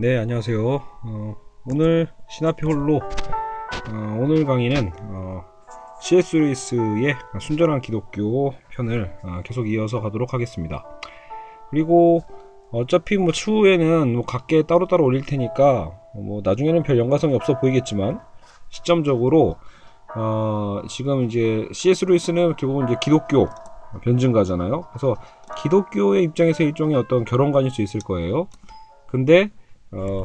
네, 안녕하세요. 어, 오늘 시나피 홀로 어, 오늘 강의는 어, CS 루이스의 순전한 기독교 편을 어, 계속 이어서 가도록 하겠습니다. 그리고 어차피 뭐 추후에는 뭐 각계 따로따로 올릴 테니까 뭐 나중에는 별 연관성이 없어 보이겠지만 시점적으로 어, 지금 이제 CS 루이스는 결국은 이제 기독교 변증가잖아요. 그래서 기독교의 입장에서 일종의 어떤 결혼관일 수 있을 거예요. 근데 어,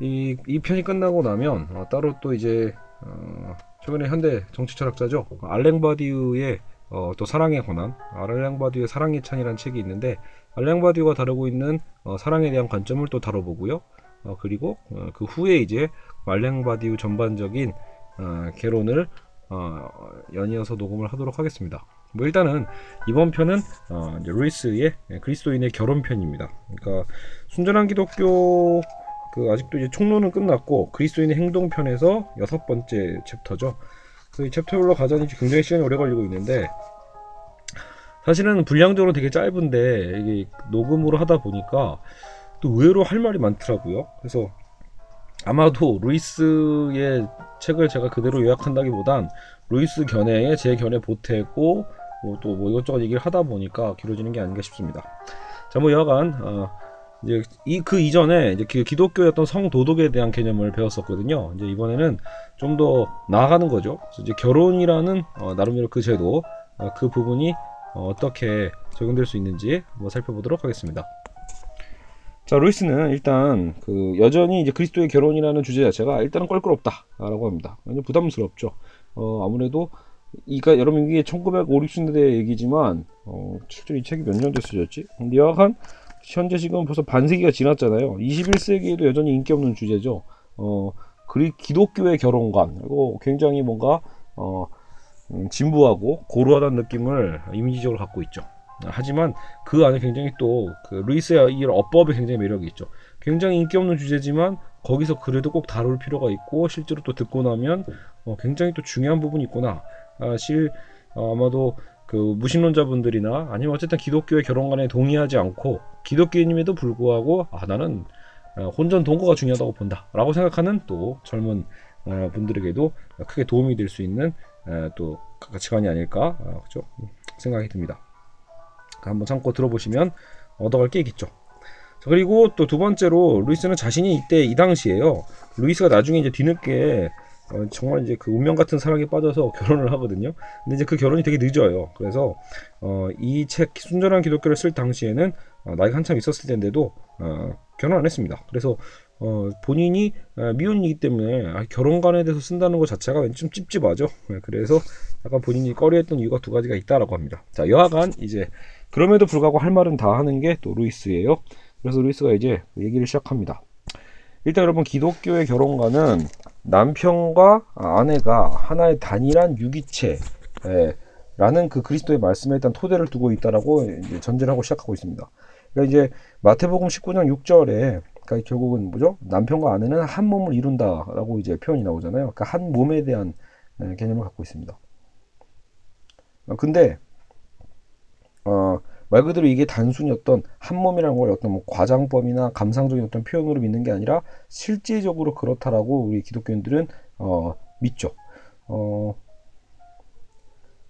이, 이 편이 끝나고 나면 어, 따로 또 이제 어, 최근에 현대 정치 철학자죠 알랭 바디우의 어, 또 사랑에 관한 알랭 바디우의 사랑 예찬이라는 책이 있는데 알랭 바디우가 다루고 있는 어, 사랑에 대한 관점을 또 다뤄보고요. 어, 그리고 어, 그 후에 이제 알랭 바디우 전반적인 어, 개론을 어, 연이어서 녹음을 하도록 하겠습니다. 뭐 일단은 이번 편은 어, 이제 루이스의 그리스도인의 결혼 편입니다. 그러니까 순전한 기독교 그 아직도 이제 총론은 끝났고 그리스도인의 행동 편에서 여섯 번째 챕터죠. 그이 챕터별로 가자니 굉장히 시간이 오래 걸리고 있는데 사실은 분량적으로 되게 짧은데 이게 녹음으로 하다 보니까 또 의외로 할 말이 많더라고요. 그래서 아마도 루이스의 책을 제가 그대로 요약한다기보단 루이스 견해에 제 견해 보태고 뭐 또 뭐 이것저것 얘기를 하다 보니까 길어지는 게 아닌가 싶습니다. 자, 뭐 여하간 어, 이제 이 그 이전에 이제 어떤 성도덕에 대한 개념을 배웠었거든요. 이제 이번에는 좀 더 나아가는 거죠. 이제 결혼이라는 어, 나름대로 그 제도 어, 그 부분이 어, 어떻게 적용될 수 있는지 뭐 살펴보도록 하겠습니다. 자, 루이스는 일단 그 여전히 이제 그리스도의 결혼이라는 주제 자체가 일단은 껄끄럽다라고 합니다. 부담스럽죠. 어, 아무래도 이가 여러분 이게 1950, 60년대 얘기지만 어, 실제로 이 책이 몇 년대 쓰였지? 여하간 현재 지금 벌써 반세기가 지났잖아요. 21세기에도 여전히 인기 없는 주제죠. 어, 그리 기독교의 결혼관 그리고 굉장히 뭔가 어, 음, 진부하고 고루하다는 느낌을 이미지적으로 갖고 있죠. 하지만 그 안에 굉장히 또 그 루이스의 이 어법에 굉장히 매력이 있죠. 굉장히 인기 없는 주제지만 거기서 그래도 꼭 다룰 필요가 있고 실제로 또 듣고 나면 어, 굉장히 또 중요한 부분이 있구나. 아, 실 어, 아마도 그 무신론자분들이나 아니면 어쨌든 기독교의 결혼관에 동의하지 않고 기독교인임에도 불구하고 아 나는 어, 혼전 동거가 중요하다고 본다라고 생각하는 또 젊은 어, 분들에게도 크게 도움이 될 수 있는 어, 또 가치관이 아닐까 어, 그죠 생각이 듭니다. 한번 참고 들어보시면 얻어갈 게 있겠죠. 자, 그리고 또 두 번째로 루이스는 자신이 이때 이 당시에요. 루이스가 나중에 이제 뒤늦게 어, 정말 이제 그 운명 같은 사랑에 빠져서 결혼을 하거든요. 근데 이제 그 결혼이 되게 늦어요. 그래서 어, 이 책 순전한 기독교를 쓸 당시에는 어, 나이가 한참 있었을 텐데도 어, 결혼 안 했습니다. 그래서 어, 본인이 어, 미혼이기 때문에 아, 결혼관에 대해서 쓴다는 것 자체가 왠지 좀 찝찝하죠. 네, 그래서 약간 본인이 꺼려했던 이유가 두 가지가 있다라고 합니다. 자, 여하간 이제 그럼에도 불구하고 할 말은 다 하는 게 또 루이스예요. 그래서 루이스가 이제 얘기를 시작합니다. 일단 여러분 기독교의 결혼관은 남편과 아내가 하나의 단일한 유기체 라는 그 그리스도의 말씀에 일단 토대를 두고 있다라고 전제를 하고 시작하고 있습니다. 그러니까 이제 마태복음 19장 6절에 그러니까 결국은 뭐죠? 남편과 아내는 한 몸을 이룬다라고 이제 표현이 나오잖아요. 그러니까 한 몸에 대한 개념을 갖고 있습니다. 어, 근데 어, 말 그대로 이게 단순히 어떤 한 몸이라는 걸 어떤 뭐 과장법이나 감상적인 어떤 표현으로 믿는 게 아니라 실제적으로 그렇다라고 우리 기독교인들은 어, 믿죠. 어,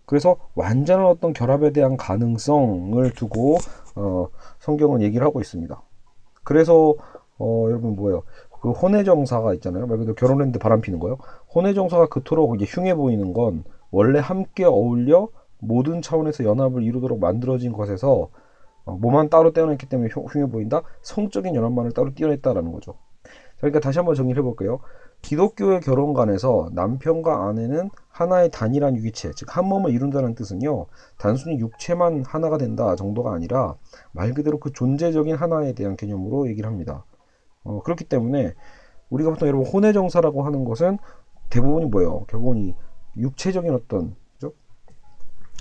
그래서 완전한 어떤 결합에 대한 가능성을 두고 어, 성경은 얘기를 하고 있습니다. 그래서 어, 여러분 뭐예요? 그 혼외정사가 있잖아요. 말 그대로 결혼했는데 바람 피는 거요. 혼외정사가 그토록 이제 흉해 보이는 건 원래 함께 어울려 모든 차원에서 연합을 이루도록 만들어진 것에서 어, 몸만 따로 떼어냈기 때문에 흉해 보인다. 성적인 연합만을 따로 떼어냈다라는 거죠. 그러니까 다시 한번 정리를 해볼게요. 기독교의 결혼관에서 남편과 아내는 하나의 단일한 유기체, 즉 한 몸을 이룬다는 뜻은요, 단순히 육체만 하나가 된다 정도가 아니라 말 그대로 그 존재적인 하나에 대한 개념으로 얘기를 합니다. 어, 그렇기 때문에 우리가 보통 여러분 혼외정사라고 하는 것은 대부분이 뭐예요? 결국은 이 육체적인 어떤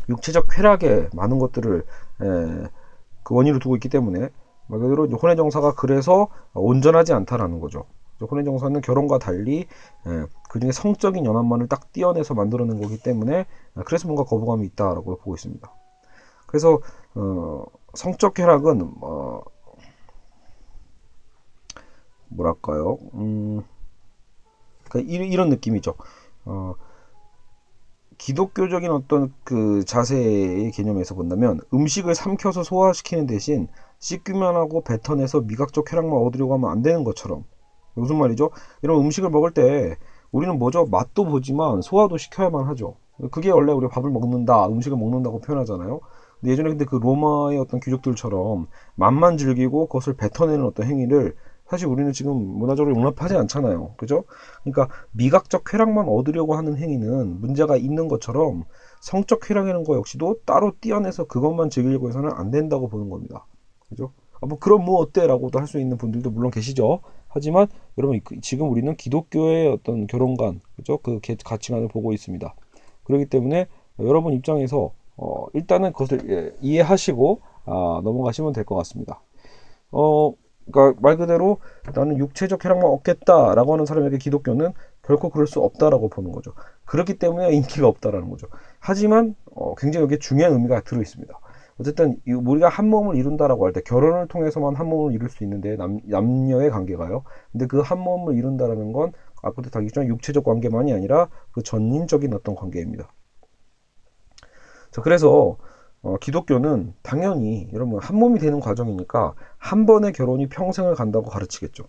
육체적 쾌락에 많은 것들을 에, 그 원인으로 두고 있기 때문에 말 그대로 혼의 정사가 그래서 온전하지 않다라는 거죠. 혼의 정사는 결혼과 달리 에, 그중에 성적인 연합만을 딱 띄어내서 만들어낸 거기 때문에 그래서 뭔가 거부감이 있다라고 보고 있습니다. 그래서 어, 성적 쾌락은 어, 뭐랄까요? 음, 그러니까 이, 이런 느낌이죠. 어, 기독교적인 어떤 그 자세의 개념에서 본다면 음식을 삼켜서 소화시키는 대신 씻기만 하고 뱉어내서 미각적 쾌락만 얻으려고 하면 안 되는 것처럼 무슨 말이죠? 이런 음식을 먹을 때 우리는 뭐죠? 맛도 보지만 소화도 시켜야만 하죠. 그게 원래 우리가 밥을 먹는다, 음식을 먹는다고 표현하잖아요. 근데 예전에 근데 그 로마의 어떤 귀족들처럼 맛만 즐기고 그것을 뱉어내는 어떤 행위를 사실 우리는 지금 문화적으로 용납하지 않잖아요. 그죠? 그러니까 미각적 쾌락만 얻으려고 하는 행위는 문제가 있는 것처럼 성적 쾌락이라는 거 역시도 따로 띄어내서 그것만 즐기려고 해서는 안 된다고 보는 겁니다. 그죠? 아, 뭐 그럼 뭐 어때라고도 할 수 있는 분들도 물론 계시죠. 하지만 여러분 지금 우리는 기독교의 어떤 결혼관, 그죠? 그 가치관을 보고 있습니다. 그렇기 때문에 여러분 입장에서 어, 일단은 그것을 예, 이해하시고 아, 넘어가시면 될 것 같습니다. 어, 그러니까 말 그대로 나는 육체적 쾌락만 얻겠다라고 하는 사람에게 기독교는 결코 그럴 수 없다라고 보는 거죠. 그렇기 때문에 인기가 없다라는 거죠. 하지만 어, 굉장히 여기에 중요한 의미가 들어 있습니다. 어쨌든 우리가 한 몸을 이룬다라고 할 때 결혼을 통해서만 한 몸을 이룰 수 있는데 남, 남녀의 관계가요. 근데 그 한 몸을 이룬다라는 건 아까도 다기전 육체적 관계만이 아니라 그 전인적인 어떤 관계입니다. 자 그래서 어, 기독교는 당연히 여러분 한 몸이 되는 과정이니까 한 번의 결혼이 평생을 간다고 가르치겠죠.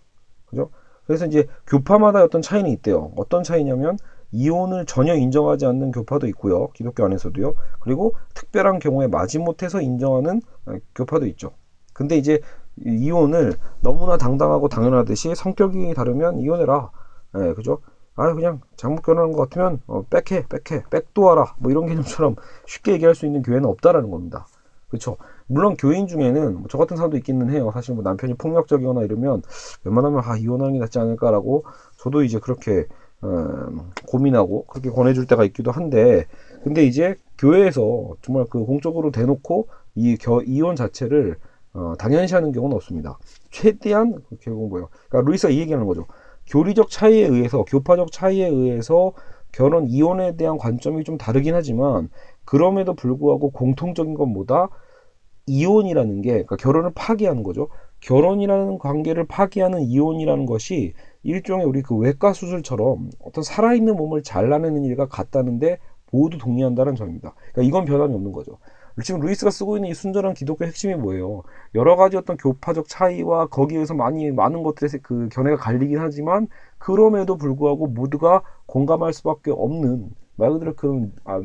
그죠? 그래서 이제 교파마다 어떤 차이는 있대요. 어떤 차이냐면 이혼을 전혀 인정하지 않는 교파도 있고요. 기독교 안에서도요. 그리고 특별한 경우에 마지못해서 인정하는 어, 교파도 있죠. 근데 이제 이혼을 너무나 당당하고 당연하듯이 성격이 다르면 이혼해라. 예, 그죠? 아 그냥 장못 결혼한 것 같으면 어, 백해 백해 백도하라 뭐 이런 개념처럼 쉽게 얘기할 수 있는 교회는 없다라는 겁니다. 그렇죠. 물론 교인 중에는 뭐 저 같은 사람도 있기는 해요. 사실 뭐 남편이 폭력적이거나 이러면 웬만하면 아 이혼하는 게 낫지 않을까라고 저도 이제 그렇게 어, 고민하고 그렇게 권해줄 때가 있기도 한데 근데 이제 교회에서 정말 그 공적으로 대놓고 이 겨, 이혼 자체를 어, 당연시하는 경우는 없습니다. 최대한 결국 뭐예요? 그러니까 루이스가 이 얘기하는 거죠. 교리적 차이에 의해서 교파적 차이에 의해서 결혼 이혼에 대한 관점이 좀 다르긴 하지만 그럼에도 불구하고 공통적인 건 뭐다 이혼이라는 게 그러니까 결혼을 파기하는 거죠. 결혼이라는 관계를 파기하는 이혼이라는 것이 일종의 우리 그 외과 수술처럼 어떤 살아있는 몸을 잘라내는 일과 같다는데 모두 동의한다는 점입니다. 그러니까 이건 변함이 없는 거죠. 지금 루이스가 쓰고 있는 이 순전한 기독교 핵심이 뭐예요? 여러 가지 어떤 교파적 차이와 거기에서 많이 많은 것들의 그 견해가 갈리긴 하지만 그럼에도 불구하고 모두가 공감할 수밖에 없는 말 그대로 그런 아,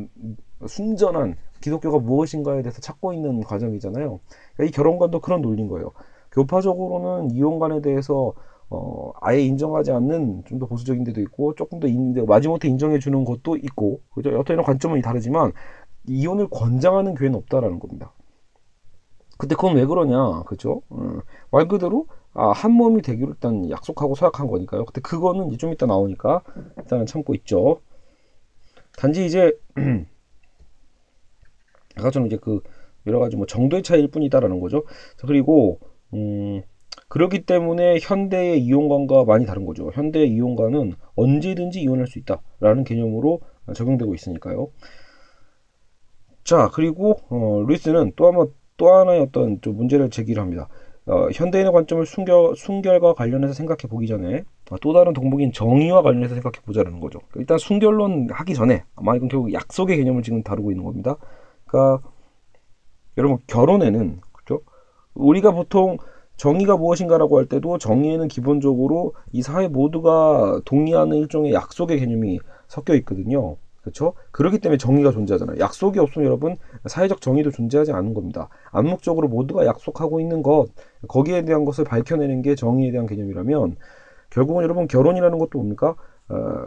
순전한 기독교가 무엇인가에 대해서 찾고 있는 과정이잖아요. 그러니까 이 결혼관도 그런 논리인 거예요. 교파적으로는 이혼관에 대해서 어, 아예 인정하지 않는 좀 더 보수적인 데도 있고 조금 더 인, 마지못해 인정해 주는 것도 있고 그죠? 여튼 관점은 다르지만 이혼을 권장하는 교회는 없다라는 겁니다. 근데 그건 왜 그러냐, 그죠? 음, 말 그대로 아, 한 몸이 되기로 일단 약속하고 서약한 거니까요. 근데 그거는 좀 이따 나오니까 일단은 참고 있죠. 단지 이제 아까 전 이제 그 여러 가지 뭐 정도의 차이일 뿐이다라는 거죠. 그리고 음, 그렇기 때문에 현대의 이혼관과 많이 다른 거죠. 현대의 이혼관은 언제든지 이혼할 수 있다라는 개념으로 적용되고 있으니까요. 자, 그리고 어, 루이스는 또 한번 또 하나의 어떤 좀 문제를 제기를 합니다. 어, 현대인의 관점을 순결, 순결과 관련해서 생각해 보기 전에 어, 또 다른 동목인 정의와 관련해서 생각해 보자는 거죠. 일단 순결론 하기 전에 아마 이건 결국 약속의 개념을 지금 다루고 있는 겁니다. 그러니까 여러분 결혼에는 그렇죠? 우리가 보통 정의가 무엇인가라고 할 때도 정의에는 기본적으로 이 사회 모두가 동의하는 일종의 약속의 개념이 섞여 있거든요. 그렇죠? 그렇기 때문에 정의가 존재하잖아요. 약속이 없으면 여러분 사회적 정의도 존재하지 않는 겁니다. 암묵적으로 모두가 약속하고 있는 것 거기에 대한 것을 밝혀내는 게 정의에 대한 개념이라면 결국은 여러분 결혼이라는 것도 뭡니까? 어,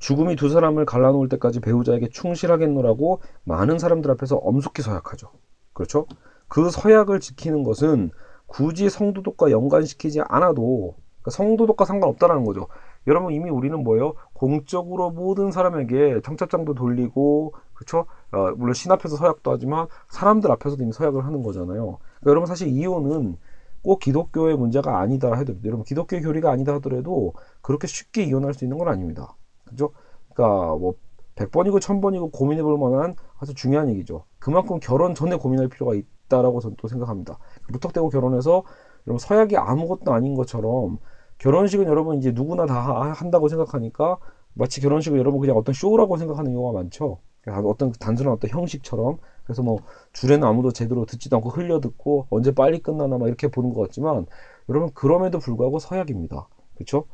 죽음이 두 사람을 갈라놓을 때까지 배우자에게 충실하겠노라고 많은 사람들 앞에서 엄숙히 서약하죠. 그렇죠? 그 서약을 지키는 것은 굳이 성도덕과 연관시키지 않아도 그러니까 성도덕과 상관없다라는 거죠. 여러분 이미 우리는 뭐예요? 공적으로 모든 사람에게 청첩장도 돌리고 그렇죠? 어, 물론 신 앞에서 서약도 하지만 사람들 앞에서도 이미 서약을 하는 거잖아요. 그러니까 여러분 사실 이혼은 꼭 기독교의 문제가 아니다 해도 여러분 기독교의 교리가 아니다 하더라도 그렇게 쉽게 이혼할 수 있는 건 아닙니다. 그죠? 그러니까 뭐 100번이고 1000번이고 고민해 볼 만한 아주 중요한 얘기죠. 그만큼 결혼 전에 고민할 필요가 있다라고 저는 또 생각합니다. 무턱대고 결혼해서 여러분 서약이 아무것도 아닌 것처럼 결혼식은 여러분 이제 누구나 다 하- 한다고 생각하니까 마치 결혼식을 여러분 그냥 어떤 쇼라고 생각하는 경우가 많죠. 어떤 단순한 어떤 형식처럼 그래서 뭐 줄에는 아무도 제대로 듣지도 않고 흘려 듣고 언제 빨리 끝나나 막 이렇게 보는 것 같지만 여러분 그럼에도 불구하고 서약입니다. 그렇죠?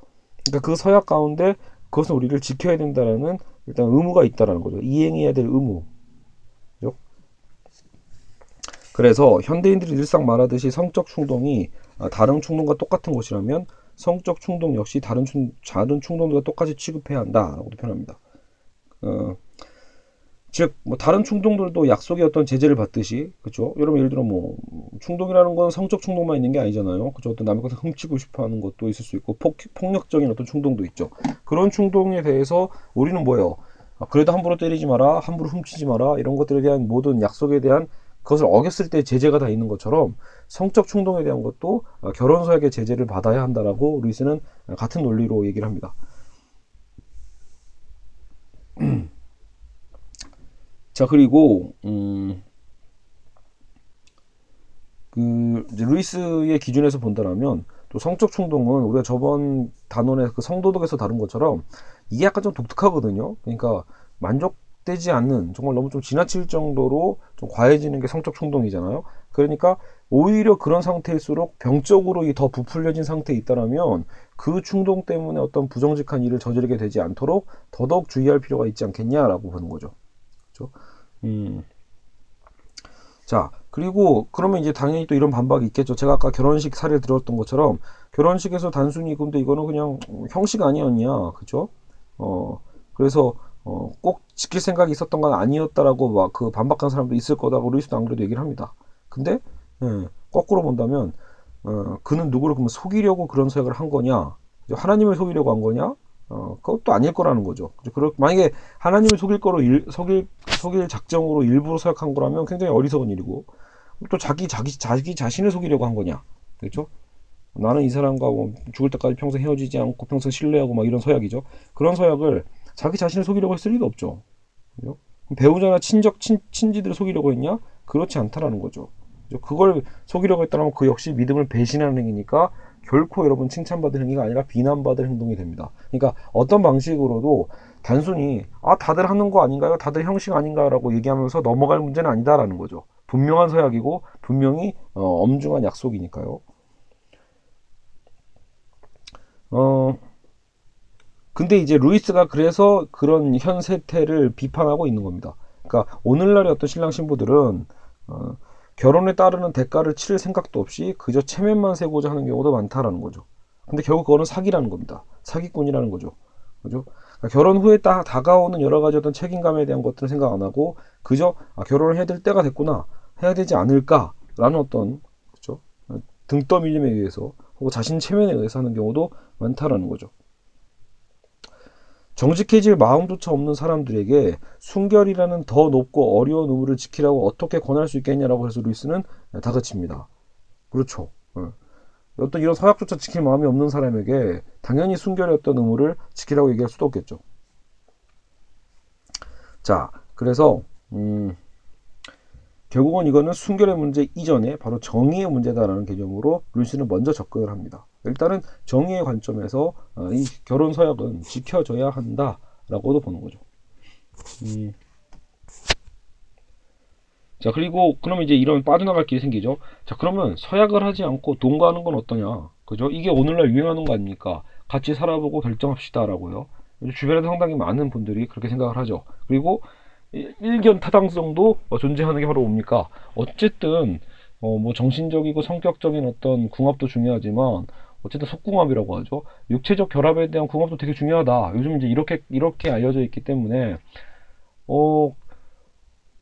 그러니까 그 서약 가운데 그것은 우리를 지켜야 된다라는 일단 의무가 있다라는 거죠. 이행해야 될 의무. 그래서 현대인들이 늘상 말하듯이 성적 충동이 아, 다른 충동과 똑같은 것이라면 성적 충동 역시 다른 충, 다른 충동들과 똑같이 취급해야 한다라고도 표현합니다. 어, 즉, 뭐 다른 충동들도 약속의 어떤 제재를 받듯이, 그렇죠? 여러분 예를 들어 뭐 충동이라는 건 성적 충동만 있는 게 아니잖아요. 그죠? 어떤 남의 것을 훔치고 싶어하는 것도 있을 수 있고 폭, 폭력적인 어떤 충동도 있죠. 그런 충동에 대해서 우리는 뭐예요? 아, 그래도 함부로 때리지 마라, 함부로 훔치지 마라 이런 것들에 대한 모든 약속에 대한 그것을 어겼을 때 제재가 다 있는 것처럼 성적 충동에 대한 것도 아, 결혼 서약의 제재를 받아야 한다라고 루이스는 같은 논리로 얘기를 합니다. 자 그리고 음, 그 루이스의 기준에서 본다면 또 성적 충동은 우리가 저번 단원의 그 성도덕에서 다룬 것처럼 이게 약간 좀 독특하거든요. 그러니까 만족되지 않는 정말 너무 좀 지나칠 정도로 좀 과해지는 게 성적 충동이잖아요. 그러니까 오히려 그런 상태일수록 병적으로 이더 부풀려진 상태에 있다라면 그 충동 때문에 어떤 부정직한 일을 저지르게 되지 않도록 더더욱 주의할 필요가 있지 않겠냐라고 보는 거죠. 그렇죠? 음. 자, 그리고 그러면 이제 당연히 또 이런 반박이 있겠죠. 제가 아까 결혼식 사례 들었던 것처럼 결혼식에서 단순히 근데 이거는 그냥 형식 아니었냐, 그죠? 어, 그래서 어, 꼭 지킬 생각이 있었던 건 아니었다라고 막 그 반박한 사람도 있을 거다고 루이스도 안 그래도 얘기를 합니다. 근데 예, 거꾸로 본다면 어, 그는 누구를 그러면 속이려고 그런 서약을 한 거냐? 하나님을 속이려고 한 거냐? 어, 그것도 아닐 거라는 거죠. 그죠? 그러, 만약에 하나님을 속일 거로 일, 속일 속일 작정으로 일부러 서약한 거라면 굉장히 어리석은 일이고 또 자기 자기 자기 자신을 속이려고 한 거냐? 그렇죠? 나는 이 사람과 뭐 죽을 때까지 평생 헤어지지 않고 평생 신뢰하고 막 이런 서약이죠. 그런 서약을 자기 자신을 속이려고 했을 리가 없죠. 그죠? 배우자나 친적 친, 친지들을 속이려고 했냐? 그렇지 않다라는 거죠. 그걸 속이려고 했다면 그 역시 믿음을 배신하는 행위니까 결코 여러분 칭찬받을 행위가 아니라 비난받을 행동이 됩니다. 그러니까 어떤 방식으로도 단순히 아 다들 하는 거 아닌가요? 다들 형식 아닌가요라고 얘기하면서 넘어갈 문제는 아니다라는 거죠. 분명한 서약이고 분명히 어, 엄중한 약속이니까요. 어 근데 이제 루이스가 그래서 그런 현 세태를 비판하고 있는 겁니다. 그러니까 오늘날의 어떤 신랑 신부들은 어, 결혼에 따르는 대가를 치를 생각도 없이 그저 체면만 세고자 하는 경우도 많다라는 거죠. 근데 결국 그거는 사기라는 겁니다. 사기꾼이라는 거죠. 그죠? 그러니까 결혼 후에 딱 다가오는 여러 가지 어떤 책임감에 대한 것들을 생각 안 하고 그저 아, 결혼을 해야 될 때가 됐구나 해야 되지 않을까라는 어떤 그죠? 등 떠밀림에 의해서 혹은 자신 체면에 의해서 하는 경우도 많다라는 거죠. 정직해질 마음조차 없는 사람들에게 순결이라는 더 높고 어려운 의무를 지키라고 어떻게 권할 수 있겠냐라고 해서 루이스는 다그칩니다. 그렇죠. 어떤 이런 서약조차 지킬 마음이 없는 사람에게 당연히 어떤 의무를 지키라고 얘기할 수도 없겠죠. 자, 그래서 음, 결국은 이거는 순결의 문제 이전에 바로 정의의 문제다라는 개념으로 루이스는 먼저 접근을 합니다. 일단은 정의의 관점에서 어, 이 결혼 서약은 지켜져야 한다라고도 보는 거죠. 음. 자 그리고 그러면 이제 이런 빠져나갈 길이 생기죠. 자 그러면 서약을 하지 않고 동거하는 건 어떠냐? 그죠? 이게 오늘날 유행하는 거 아닙니까? 같이 살아보고 결정합시다라고요. 주변에 상당히 많은 분들이 그렇게 생각을 하죠. 그리고 일견 타당성도 존재하는 게 바로 뭡니까? 어쨌든 어, 뭐 정신적이고 성격적인 어떤 궁합도 중요하지만 어쨌든 속궁합이라고 하죠. 육체적 결합에 대한 궁합도 되게 중요하다. 요즘 이제 이렇게 이렇게 알려져 있기 때문에 어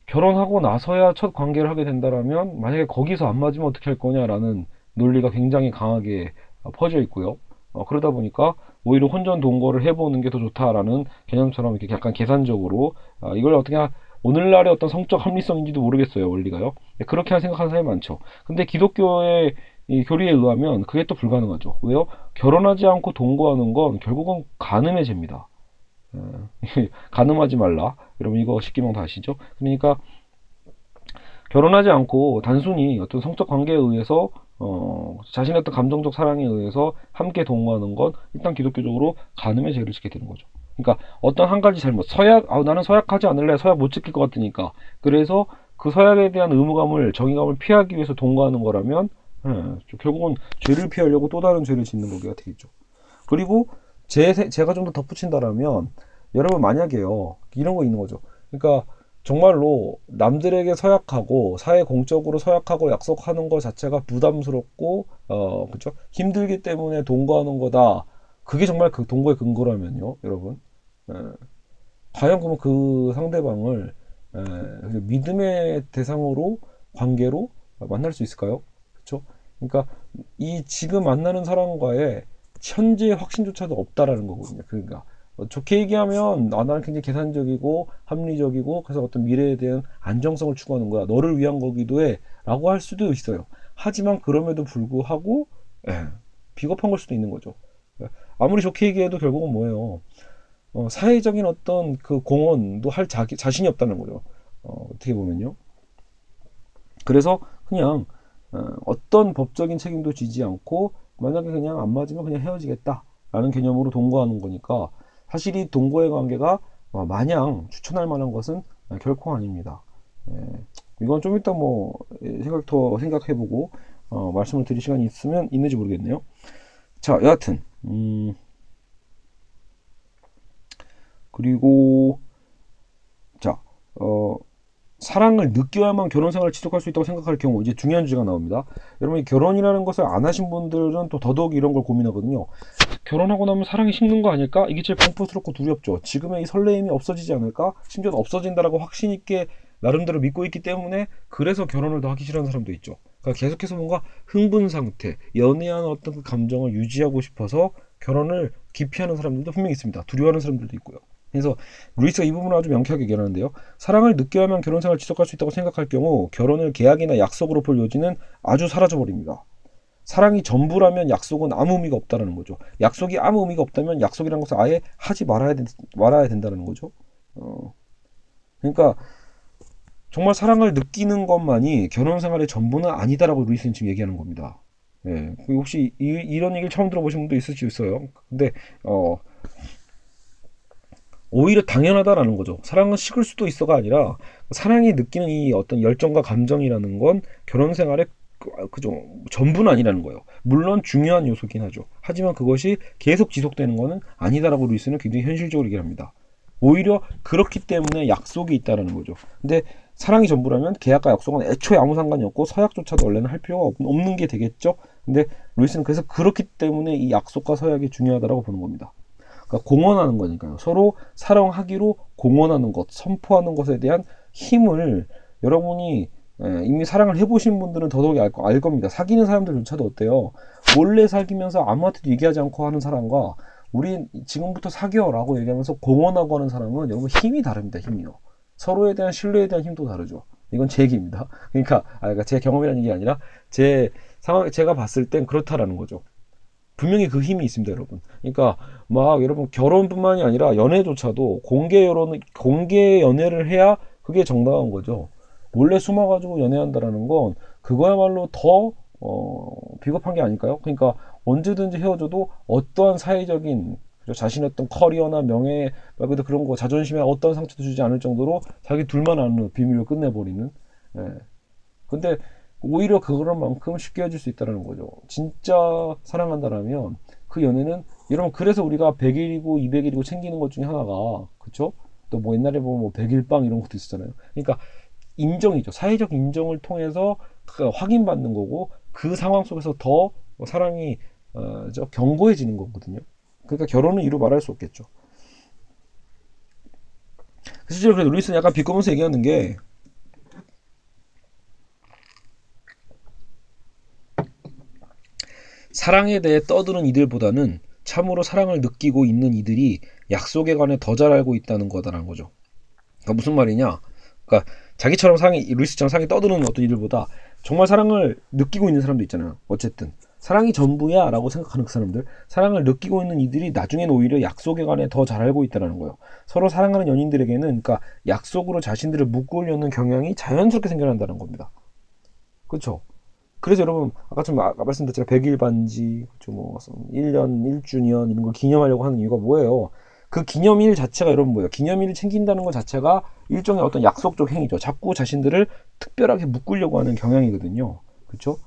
결혼하고 나서야 첫 관계를 하게 된다라면 만약에 거기서 안 맞으면 어떻게 할 거냐라는 논리가 굉장히 강하게 퍼져 있고요. 어, 그러다 보니까 오히려 혼전 동거를 해보는 게 더 좋다라는 개념처럼 이렇게 약간 계산적으로 아, 이걸 어떻게 오늘날의 어떤 성적 합리성인지도 모르겠어요 원리가요. 그렇게 생각하는 사람이 많죠. 근데 기독교의 이 교리에 의하면 그게 또 불가능하죠. 왜요? 결혼하지 않고 동거하는 건 결국은 간음의 죄입니다. 가늠하지 말라. 여러분 이거 십기명 다 아시죠? 그러니까 결혼하지 않고 단순히 어떤 성적 관계에 의해서 어, 자신의 어떤 감정적 사랑에 의해서 함께 동거하는 건 일단 기독교적으로 간음의 죄를 짓게 되는 거죠. 그러니까 어떤 한 가지 잘못, 서약, 아, 나는 서약하지 않을래, 서약 못 지킬 것 같으니까. 그래서 그 서약에 대한 의무감을, 정의감을 피하기 위해서 동거하는 거라면, 예, 결국은 죄를 피하려고 또 다른 죄를 짓는 거가 되겠죠. 그리고 제, 제가 좀 더 덧붙인다라면, 여러분 만약에요, 이런 거 있는 거죠. 그러니까 정말로 남들에게 서약하고 사회 공적으로 서약하고 약속하는 것 자체가 부담스럽고 어 그죠 힘들기 때문에 동거하는 거다. 그게 정말 그 동거의 근거라면요 여러분. 에, 과연 그러면 그 상대방을 에, 믿음의 대상으로 관계로 만날 수 있을까요? 그렇죠 그러니까 이 지금 만나는 사람과의 현재 확신조차도 없다라는 거거든요. 그러니까 어, 좋게 얘기하면 아, 나는 굉장히 계산적이고 합리적이고 그래서 어떤 미래에 대한 안정성을 추구하는 거야. 너를 위한 거기도 해. 라고 할 수도 있어요. 하지만 그럼에도 불구하고 예, 비겁한 걸 수도 있는 거죠. 예, 아무리 좋게 얘기해도 결국은 뭐예요. 어, 사회적인 어떤 그 공헌도 할 자기, 자신이 없다는 거죠. 어, 어떻게 보면요. 그래서 그냥 어, 떤 법적인 책임도 지지 않고 만약에 그냥 안 맞으면 그냥 헤어지겠다. 라는 개념으로 동거하는 거니까 사실 이 동거의 관계가 어, 마냥 추천할 만한 것은 결코 아닙니다. 예, 이건 좀 이따 뭐 예, 생각 더 생각해보고 어, 말씀을 드릴 시간이 있으면 있는지 모르겠네요. 자, 여하튼 음, 그리고 자, 어, 사랑을 느껴야만 결혼 생활을 지속할 수 있다고 생각할 경우 이제 중요한 주제가 나옵니다. 여러분 결혼이라는 것을 안 하신 분들은 또 더더욱 이런 걸 고민하거든요. 결혼하고 나면 사랑이 식는 거 아닐까? 이게 제일 공포스럽고 두렵죠. 지금의 이 설레임이 없어지지 않을까? 심지어 없어진다라고 확신 있게 나름대로 믿고 있기 때문에 그래서 결혼을 더 하기 싫어하는 사람도 있죠. 그러니까 계속해서 뭔가 흥분 상태, 연애하는 어떤 그 감정을 유지하고 싶어서 결혼을 기피하는 사람들도 분명히 있습니다. 두려워하는 사람들도 있고요. 그래서 루이스가 이 부분을 아주 명쾌하게 얘기하는데요. 사랑을 느껴야만 결혼 생활을 지속할 수 있다고 생각할 경우 결혼을 계약이나 약속으로 볼 여지는 아주 사라져 버립니다. 사랑이 전부라면 약속은 아무 의미가 없다는 거죠. 약속이 아무 의미가 없다면 약속이라는 것을 아예 하지 말아야, 된, 말아야 된다는 거죠. 어. 그러니까 정말 사랑을 느끼는 것만이 결혼 생활의 전부는 아니다라고 루이스는 지금 얘기하는 겁니다. 예. 혹시 이, 런 얘기를 처음 들어보신 분도 있을 수 있어요. 근데 어 오히려 당연하다라는 거죠. 사랑은 식을 수도 있어가 아니라 사랑이 느끼는 이 어떤 열정과 감정이라는 건 결혼 생활의 그, 그죠 전부는 아니라는 거예요. 물론 중요한 요소긴 하죠. 하지만 그것이 계속 지속되는 것은 아니다라고 루이스는 굉장히 현실적으로 얘기를 합니다. 오히려 그렇기 때문에 약속이 있다라는 거죠. 근데 사랑이 전부라면 계약과 약속은 애초에 아무 상관이 없고 서약조차도 원래는 할 필요가 없는 게 되겠죠. 근데 루이스는 그래서 그렇기 때문에 이 약속과 서약이 중요하다라고 보는 겁니다. 그러니까 공헌하는 거니까요. 서로 사랑하기로 공헌하는 것, 선포하는 것에 대한 힘을 여러분이 예, 이미 사랑을 해보신 분들은 더더욱 알, 알 겁니다. 사귀는 사람들조차도 어때요? 몰래 사귀면서 아무한테도 얘기하지 않고 하는 사람과 우리 지금부터 사귀어라고 얘기하면서 공헌하고 하는 사람은 여러분 힘이 다릅니다. 힘이요. 서로에 대한 신뢰에 대한 힘도 다르죠. 이건 제 얘기입니다. 그러니까, 아, 그러니까 제 경험이라는 얘기 아니라 제 상황 제가 봤을 땐 그렇다라는 거죠. 분명히 그 힘이 있습니다, 여러분. 그러니까 막 여러분 결혼뿐만이 아니라 연애조차도 공개 여론 공개 연애를 해야 그게 정당한 거죠. 몰래 숨어가지고 연애한다라는 건 그거야말로 더 어, 비겁한 게 아닐까요? 그러니까 언제든지 헤어져도 어떠한 사회적인 자신의 어떤 커리어나 명예 말고도 그런 거 자존심에 어떤 상처도 주지 않을 정도로 자기 둘만 아는 비밀로 끝내버리는. 예. 근데 오히려 그거만큼 쉽게 헤어질 수 있다는 거죠. 진짜 사랑한다라면 그 연애는 여러분 그래서 우리가 100일이고 200일이고 챙기는 것 중에 하나가 그쵸? 또 뭐 옛날에 보면 뭐 100일빵 이런 것도 있었잖아요. 그러니까 인정이죠. 사회적 인정을 통해서 그 확인받는 거고 그 상황 속에서 더 사랑이 어, 저 견고해지는 거거든요. 그러니까 결혼은 이루 말할 수 없겠죠. 실제로 그래도 루이스는 약간 비꼬면서 얘기하는 게 사랑에 대해 떠드는 이들보다는 참으로 사랑을 느끼고 있는 이들이 약속에 관해 더 잘 알고 있다는 거다라는 거죠. 그러니까 무슨 말이냐? 그러니까 자기처럼 상이 루이스처럼 상이 떠드는 어떤 이들보다 정말 사랑을 느끼고 있는 사람도 있잖아요. 어쨌든 사랑이 전부야라고 생각하는 그 사람들, 사랑을 느끼고 있는 이들이 나중에는 오히려 약속에 관해 더 잘 알고 있다는 거예요. 서로 사랑하는 연인들에게는 그러니까 약속으로 자신들을 묶으려는 경향이 자연스럽게 생겨난다는 겁니다. 그렇죠? 그래서 여러분 아까 좀 아까 말씀드렸잖아요. 100일 반지, 뭐 1년, 1주년 이런 걸 기념하려고 하는 이유가 뭐예요? 그 기념일 자체가 여러분 뭐예요? 기념일을 챙긴다는 것 자체가 일종의 어떤 약속적 행위죠. 자꾸 자신들을 특별하게 묶으려고 하는 경향이거든요. 그렇죠?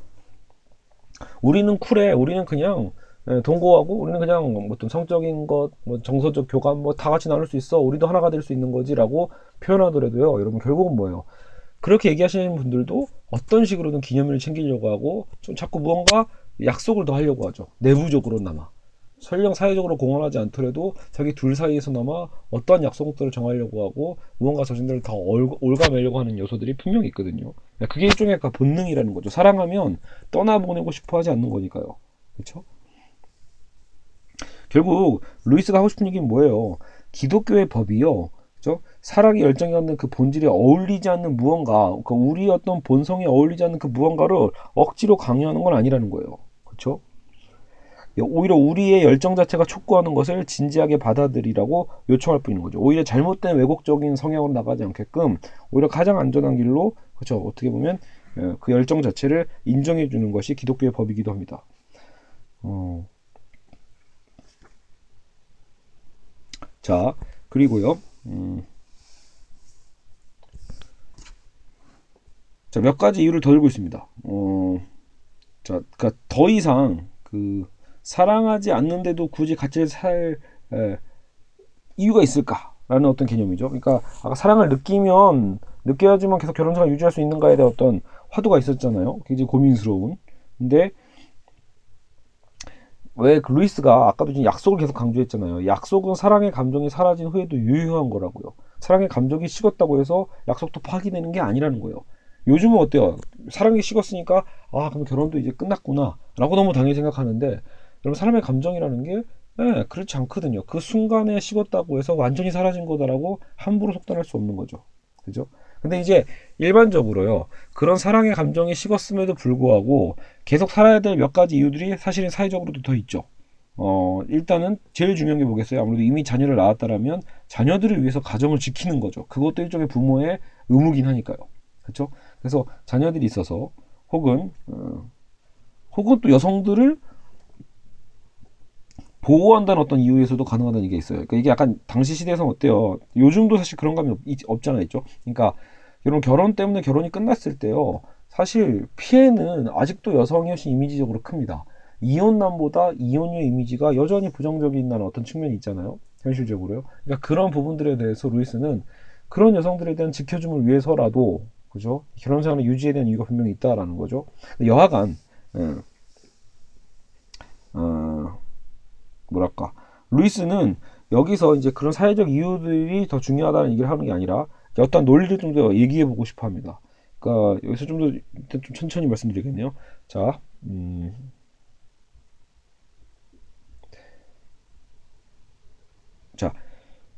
우리는 쿨해. 우리는 그냥 예, 동거하고 우리는 그냥 뭐 어떤 성적인 것, 뭐 정서적 교감 뭐 다 같이 나눌 수 있어. 우리도 하나가 될 수 있는 거지라고 표현하더라도요. 여러분 결국은 뭐예요? 그렇게 얘기하시는 분들도 어떤 식으로든 기념일을 챙기려고 하고 좀 자꾸 무언가 약속을 더 하려고 하죠. 내부적으로나마. 설령 사회적으로 공헌하지 않더라도 자기 둘 사이에서나마 어떠한 약속들을 정하려고 하고 무언가 자신들을 더 올가매려고 하는 요소들이 분명히 있거든요. 그게 일종의 본능이라는 거죠. 사랑하면 떠나보내고 싶어 하지 않는 거니까요. 그렇죠? 결국 루이스가 하고 싶은 얘기는 뭐예요? 기독교의 법이요. 그죠? 사랑이 열정이 갖는 그 본질에 어울리지 않는 무언가, 그 우리 어떤 본성에 어울리지 않는 그 무언가를 억지로 강요하는 건 아니라는 거예요. 그렇죠? 오히려 우리의 열정 자체가 촉구하는 것을 진지하게 받아들이라고 요청할 뿐인 거죠. 오히려 잘못된 왜곡적인 성향으로 나가지 않게끔 오히려 가장 안전한 길로 그렇죠. 어떻게 보면 어, 그 열정 자체를 인정해 주는 것이 기독교의 법이기도 합니다. 어. 자, 그리고요. 음. 자, 몇 가지 이유를 더 들고 있습니다. 어, 자, 그러니까 더 이상 그 사랑하지 않는데도 굳이 같이 살 에, 이유가 있을까라는 어떤 개념이죠. 그러니까 아까 사랑을 느끼면 느껴야지만 계속 결혼 생활 유지할 수 있는가에 대한 어떤 화두가 있었잖아요. 굉장히 고민스러운. 근데 왜그 루이스가 아까도 지금 약속을 계속 강조했잖아요. 약속은 사랑의 감정이 사라진 후에도 유효한 거라고요. 사랑의 감정이 식었다고 해서 약속도 파기되는 게 아니라는 거예요. 요즘은 어때요? 사랑이 식었으니까 아 그럼 결혼도 이제 끝났구나라고 너무 당연히 생각하는데 여러분 사람의 감정이라는 게 네, 그렇지 않거든요. 그 순간에 식었다고 해서 완전히 사라진 거다라고 함부로 속단할 수 없는 거죠. 그죠? 근데 이제 일반적으로요. 그런 사랑의 감정이 식었음에도 불구하고 계속 살아야 될 몇 가지 이유들이 사실은 사회적으로도 더 있죠. 어, 일단은 제일 중요한 게 뭐겠어요? 아무래도 이미 자녀를 낳았다라면 자녀들을 위해서 가정을 지키는 거죠. 그것도 일종의 부모의 의무긴 하니까요. 그렇죠? 그래서 자녀들이 있어서 혹은 어, 혹은 또 여성들을 보호한다는 어떤 이유에서도 가능하다는 게 있어요. 그러니까 이게 약간 당시 시대에서 어때요? 요즘도 사실 그런 감이 없, 없잖아요, 있죠. 그러니까 이런 결혼 때문에 결혼이 끝났을 때요. 사실 피해는 아직도 여성이 훨씬 이미지적으로 큽니다. 이혼남보다 이혼녀 이미지가 여전히 부정적인 어떤 측면이 있잖아요. 현실적으로요. 그러니까 그런 부분들에 대해서 루이스는 그런 여성들에 대한 지켜줌을 위해서라도 그죠? 결혼 생활을 유지해야 되는 이유가 분명히 있다라는 거죠. 여하간 음, 어, 뭐랄까 루이스는 여기서 이제 그런 사회적 이유들이 더 중요하다는 얘기를 하는 게 아니라 어떤 논리를 좀 더 얘기해 보고 싶어 합니다. 그러니까 여기서 좀 더 일단 좀 천천히 말씀드리겠네요. 자, 음. 자,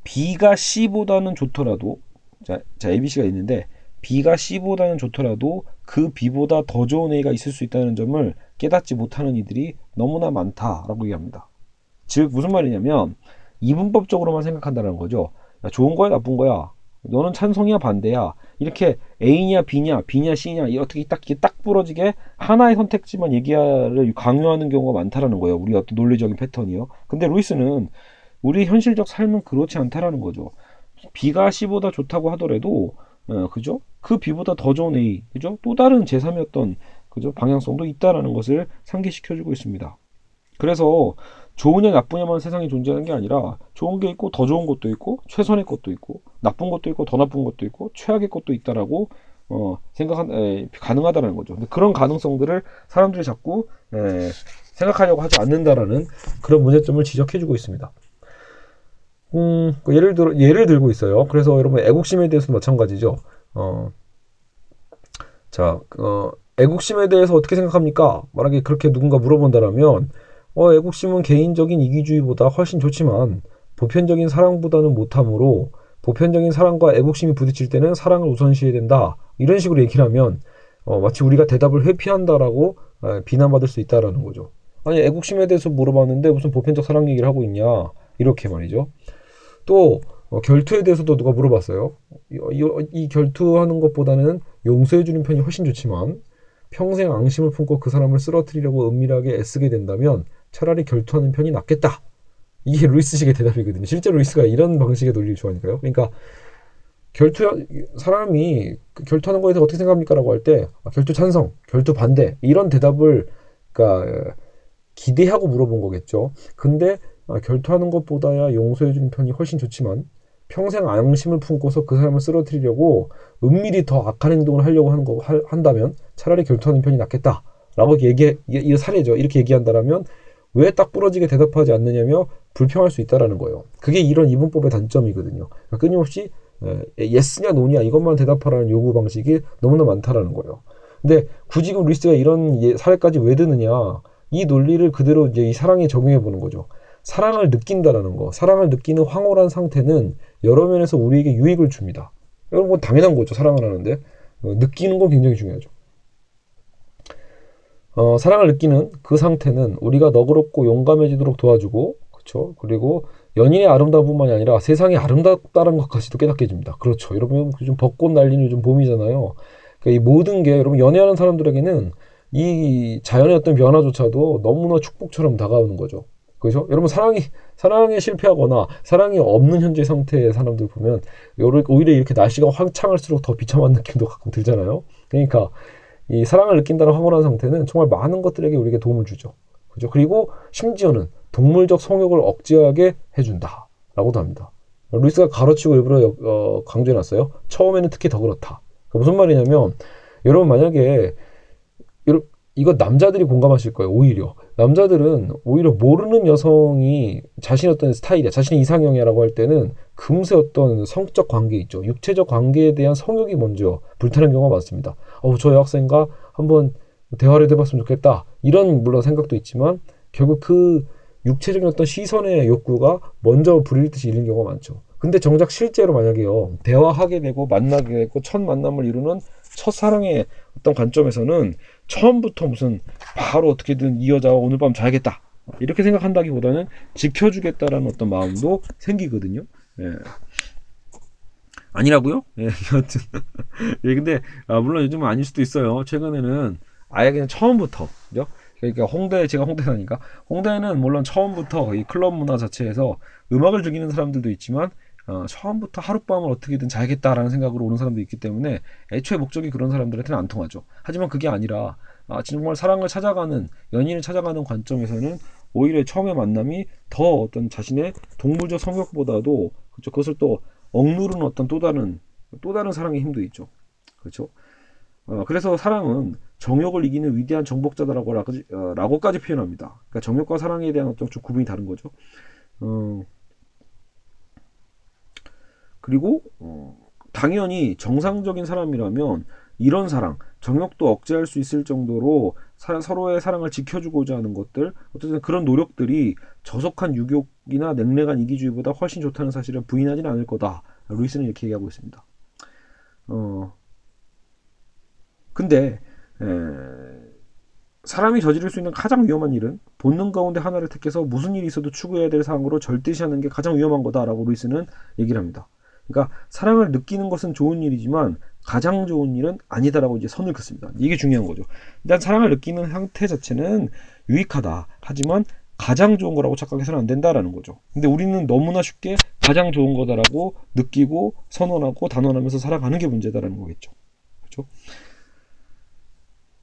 B가 C보다는 좋더라도 자, 자 ABC가 있는데 B가 C보다는 좋더라도 그 B보다 더 좋은 A가 있을 수 있다는 점을 깨닫지 못하는 이들이 너무나 많다라고 얘기합니다. 즉 무슨 말이냐면 이분법적으로만 생각한다는 거죠. 야, 좋은 거야 나쁜 거야. 너는 찬성이야 반대야. 이렇게 A냐 B냐 B냐 C냐 어떻게 딱 이게 딱 부러지게 하나의 선택지만 얘기를 강요하는 경우가 많다라는 거예요. 우리 어떤 논리적인 패턴이요. 근데 루이스는 우리 현실적 삶은 그렇지 않다라는 거죠. B가 C보다 좋다고 하더라도 어, 그죠? 그 B보다 더 좋은 A, 그죠? 또 다른 제3의 어 그죠? 방향성도 있다라는 것을 상기시켜주고 있습니다. 그래서 좋으냐 나쁘냐만 세상에 존재하는 게 아니라 좋은 게 있고 더 좋은 것도 있고 최선의 것도 있고 나쁜 것도 있고 더 나쁜 것도 있고 최악의 것도 있다라고 어, 생각한 에, 가능하다는 거죠. 근데 그런 가능성들을 사람들이 자꾸 에, 생각하려고 하지 않는다라는 그런 문제점을 지적해주고 있습니다. 음, 그 예를 들어 예를 들고 있어요. 그래서 여러분 애국심에 대해서도 마찬가지죠. 어, 자, 어, 애국심에 대해서 어떻게 생각합니까? 만약에 그렇게 누군가 물어본다라면 어, 애국심은 개인적인 이기주의보다 훨씬 좋지만 보편적인 사랑보다는 못하므로 보편적인 사랑과 애국심이 부딪힐 때는 사랑을 우선시해야 된다. 이런 식으로 얘기를 하면 어, 마치 우리가 대답을 회피한다라고 에, 비난받을 수 있다라는 거죠. 아니 애국심에 대해서 물어봤는데 무슨 보편적 사랑 얘기를 하고 있냐 이렇게 말이죠. 또 어, 결투에 대해서도 누가 물어봤어요. 이, 이, 이 결투하는 것보다는 용서해주는 편이 훨씬 좋지만 평생 앙심을 품고 그 사람을 쓰러뜨리려고 은밀하게 애쓰게 된다면 차라리 결투하는 편이 낫겠다. 이게 루이스식의 대답이거든요. 실제 루이스가 이런 방식의 논리를 좋아하니까요. 그러니까 결투 사람이 그 결투하는 거에 대해서 어떻게 생각합니까라고 할때 아, 결투 찬성, 결투 반대 이런 대답을 그러니까 기대하고 물어본 거겠죠. 근데 아, 결투하는 것보다야 용서해 주는 편이 훨씬 좋지만 평생 앙심을 품고서 그 사람을 쓰러뜨리려고 은밀히 더 악한 행동을 하려고 하는 거 하, 한다면 차라리 결투하는 편이 낫겠다라고 얘기 이 사례죠. 이렇게 얘기한다라면 왜 딱 부러지게 대답하지 않느냐며 불평할 수 있다라는 거예요. 그게 이런 이분법의 단점이거든요. 그러니까 끊임없이 예스냐 노냐 이것만 대답하라는 요구 방식이 너무나 많다라는 거예요. 근데 굳이 그 루이스가 이런 예, 사례까지 왜 드느냐? 이 논리를 그대로 이제 이 사랑에 적용해 보는 거죠. 사랑을 느낀다라는 거, 사랑을 느끼는 황홀한 상태는 여러 면에서 우리에게 유익을 줍니다. 여러분 뭐 당연한 거죠. 사랑을 하는데 어, 느끼는 건 굉장히 중요하죠. 어, 사랑을 느끼는 그 상태는 우리가 너그럽고 용감해지도록 도와주고, 그렇죠. 그리고 연인의 아름다움뿐만이 아니라 세상이 아름답다는 것까지도 깨닫게 해줍니다. 그렇죠. 여러분 요즘 벚꽃 날리는 요즘 봄이잖아요. 그러니까 이 모든 게 여러분 연애하는 사람들에게는 이 자연의 어떤 변화조차도 너무나 축복처럼 다가오는 거죠. 그죠? 여러분 사랑이 사랑에 실패하거나 사랑이 없는 현재 상태의 사람들 보면 오히려 이렇게 날씨가 황창할수록 더 비참한 느낌도 가끔 들잖아요. 그러니까 이 사랑을 느낀다는 황홀한 상태는 정말 많은 것들에게 우리에게 도움을 주죠. 그죠? 그리고 심지어는 동물적 성욕을 억제하게 해준다. 라고도 합니다. 루이스가 가로치고 일부러 어, 강조해놨어요. 처음에는 특히 더 그렇다. 그러니까 무슨 말이냐면, 여러분 만약에, 이거 남자들이 공감하실 거예요, 오히려. 남자들은 오히려 모르는 여성이 자신의 어떤 스타일이야, 자신의 이상형이라고 할 때는 금세 어떤 성적 관계 있죠. 육체적 관계에 대한 성욕이 먼저 불타는 경우가 많습니다. 어, 저 여학생과 한번 대화를 해봤으면 좋겠다. 이런 물론 생각도 있지만, 결국 그 육체적인 어떤 시선의 욕구가 먼저 불일 듯이 일는 경우가 많죠. 근데 정작 실제로 만약에요 대화하게 되고 만나게 되고 첫 만남을 이루는 첫사랑의 어떤 관점에서는 처음부터 무슨 바로 어떻게든 이 여자와 오늘 밤 자야겠다 이렇게 생각한다기보다는 지켜주겠다라는 어떤 마음도 생기거든요. 예. 아니라고요? 예, 여튼 예, 근데 아, 물론 요즘은 아닐 수도 있어요. 최근에는 아예 그냥 처음부터 그죠? 그러니까 홍대 제가 홍대 사니까 홍대는 물론 처음부터 이 클럽 문화 자체에서 음악을 즐기는 사람들도 있지만 어, 처음부터 하룻밤을 어떻게든 자야겠다라는 생각으로 오는 사람도 있기 때문에 애초에 목적이 그런 사람들한테는 안 통하죠. 하지만 그게 아니라 아, 정말 사랑을 찾아가는 연인을 찾아가는 관점에서는 오히려 처음에 만남이 더 어떤 자신의 동물적 성격보다도 그렇죠. 그것을 또 억누르는 어떤 또 다른 또 다른 사랑의 힘도 있죠. 그렇죠. 어, 그래서 사랑은 정욕을 이기는 위대한 정복자다라고 어, 라고까지 표현합니다. 그러니까 정욕과 사랑에 대한 어떤 좀 구분이 다른 거죠. 어, 그리고 어, 당연히 정상적인 사람이라면 이런 사랑, 정욕도 억제할 수 있을 정도로 사, 서로의 사랑을 지켜주고자 하는 것들, 어쨌든 그런 노력들이 저속한 유욕이나 냉랭한 이기주의보다 훨씬 좋다는 사실은 부인하지는 않을 거다. 루이스는 이렇게 얘기하고 있습니다. 어, 근데 에, 사람이 저지를 수 있는 가장 위험한 일은 본능 가운데 하나를 택해서 무슨 일이 있어도 추구해야 될 상황으로 절대시하는 게 가장 위험한 거다라고 루이스는 얘기를 합니다. 그러니까 사랑을 느끼는 것은 좋은 일이지만 가장 좋은 일은 아니다라고 이제 선을 긋습니다. 이게 중요한 거죠. 일단 사랑을 느끼는 상태 자체는 유익하다. 하지만 가장 좋은 거라고 착각해서는 안 된다라는 거죠. 근데 우리는 너무나 쉽게 가장 좋은 거다라고 느끼고 선언하고 단언하면서 살아가는 게 문제다라는 거겠죠. 그렇죠?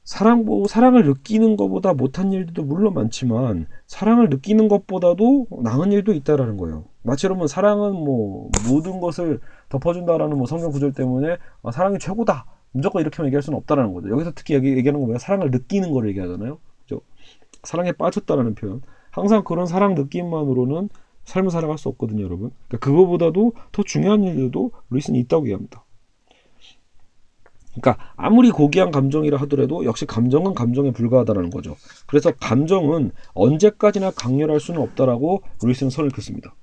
사랑 뭐 사랑을 느끼는 것보다 못한 일들도 물론 많지만 사랑을 느끼는 것보다도 나은 일도 있다라는 거예요. 마치 여러분 사랑은 뭐 모든 것을 덮어준다라는 뭐 성경 구절 때문에 아, 사랑이 최고다 무조건 이렇게만 얘기할 수는 없다라는 거죠. 여기서 특히 얘기, 얘기하는 거 뭐야? 사랑을 느끼는 거를 얘기하잖아요. 그죠? 사랑에 빠졌다라는 표현. 항상 그런 사랑 느낌만으로는 삶을 살아갈 수 없거든요, 여러분. 그러니까 그거보다도 더 중요한 일들도 루이스는 있다고 얘기합니다. 그러니까 아무리 고귀한 감정이라 하더라도 역시 감정은 감정에 불과하다는 거죠. 그래서 감정은 언제까지나 강렬할 수는 없다라고 루이스는 선을 긋습니다.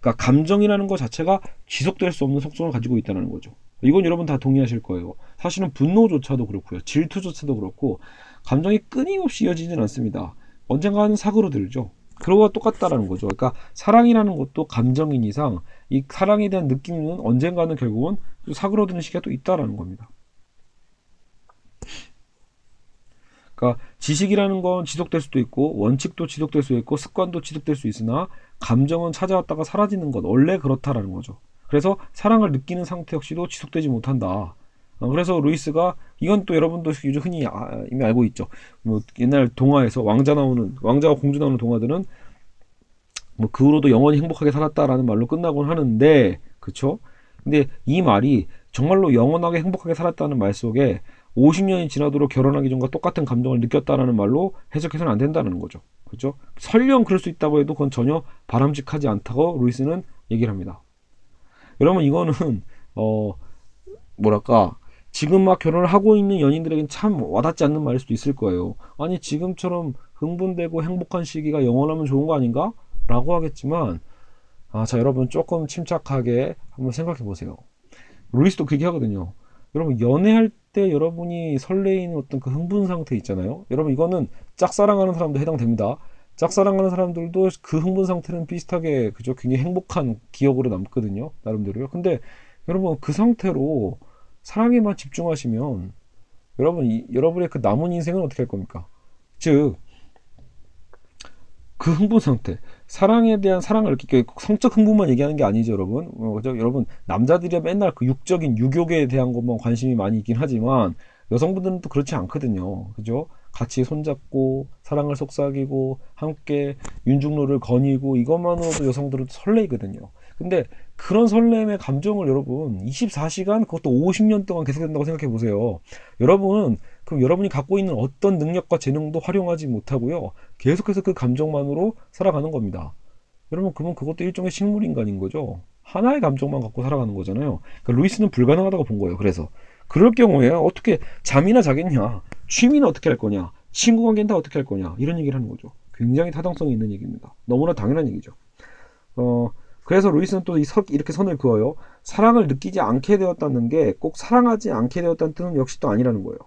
그러니까 감정이라는 것 자체가 지속될 수 없는 속성을 가지고 있다는 거죠. 이건 여러분 다 동의하실 거예요. 사실은 분노조차도 그렇고요. 질투조차도 그렇고 감정이 끊임없이 이어지진 않습니다. 언젠가는 사고로들죠. 그런 거와 똑같다라는 거죠. 그러니까 사랑이라는 것도 감정인 이상 이 사랑에 대한 느낌은 언젠가는 결국은 사그러드는 시기가 또 있다라는 겁니다. 그러니까 지식이라는 건 지속될 수도 있고 원칙도 지속될 수 있고 습관도 지속될 수 있으나 감정은 찾아왔다가 사라지는 것 원래 그렇다라는 거죠. 그래서 사랑을 느끼는 상태 역시도 지속되지 못한다. 어, 그래서 루이스가 이건 또 여러분도 요즘 흔히 아, 이미 알고 있죠. 뭐 옛날 동화에서 왕자 나오는 왕자와 공주 나오는 동화들은 뭐 그 후로도 영원히 행복하게 살았다라는 말로 끝나곤 하는데 그쵸? 근데 이 말이 정말로 영원하게 행복하게 살았다는 말 속에 50년이 지나도록 결혼하기 전과 똑같은 감정을 느꼈다라는 말로 해석해서는 안 된다는 거죠. 그렇죠? 설령 그럴 수 있다고 해도 그건 전혀 바람직하지 않다고 루이스는 얘기를 합니다. 여러분 이거는 어 뭐랄까 지금 막 결혼을 하고 있는 연인들에게는 참 와닿지 않는 말일 수도 있을 거예요. 아니 지금처럼 흥분되고 행복한 시기가 영원하면 좋은 거 아닌가? 라고 하겠지만 아, 자 여러분 조금 침착하게 한번 생각해 보세요. 루이스도 그렇게 하거든요. 여러분 연애할 때 여러분이 설레이는 어떤 그 흥분 상태 있잖아요. 여러분 이거는 짝사랑하는 사람도 해당됩니다. 짝사랑하는 사람들도 그 흥분 상태는 비슷하게 그죠 굉장히 행복한 기억으로 남거든요. 나름대로요. 근데 여러분 그 상태로 사랑에만 집중하시면 여러분 이, 여러분의 그 남은 인생은 어떻게 할 겁니까? 즉 그 흥분 상태, 사랑에 대한 사랑을 느끼게 성적 흥분만 얘기하는 게 아니죠, 여러분. 어, 그죠? 여러분 남자들이 맨날 그 육적인 유욕에 대한 것만 관심이 많이 있긴 하지만 여성분들은 또 그렇지 않거든요, 그죠? 같이 손잡고 사랑을 속삭이고 함께 윤중로를 거니고 이것만으로도 여성들은 설레이거든요. 근데 그런 설렘의 감정을 여러분 24시간 그것도 50년 동안 계속된다고 생각해 보세요. 여러분은 그럼 여러분이 갖고 있는 어떤 능력과 재능도 활용하지 못하고요. 계속해서 그 감정만으로 살아가는 겁니다. 여러분 그러면 그것도 일종의 식물 인간인 거죠. 하나의 감정만 갖고 살아가는 거잖아요. 그러니까 루이스는 불가능하다고 본 거예요. 그래서 그럴 경우에 어떻게 잠이나 자겠냐, 취미는 어떻게 할 거냐, 친구 관계는 다 어떻게 할 거냐 이런 얘기를 하는 거죠. 굉장히 타당성이 있는 얘기입니다. 너무나 당연한 얘기죠. 어, 그래서 루이스는 또 이렇게 선을 그어요. 사랑을 느끼지 않게 되었다는 게 꼭 사랑하지 않게 되었다는 뜻은 역시 또 아니라는 거예요.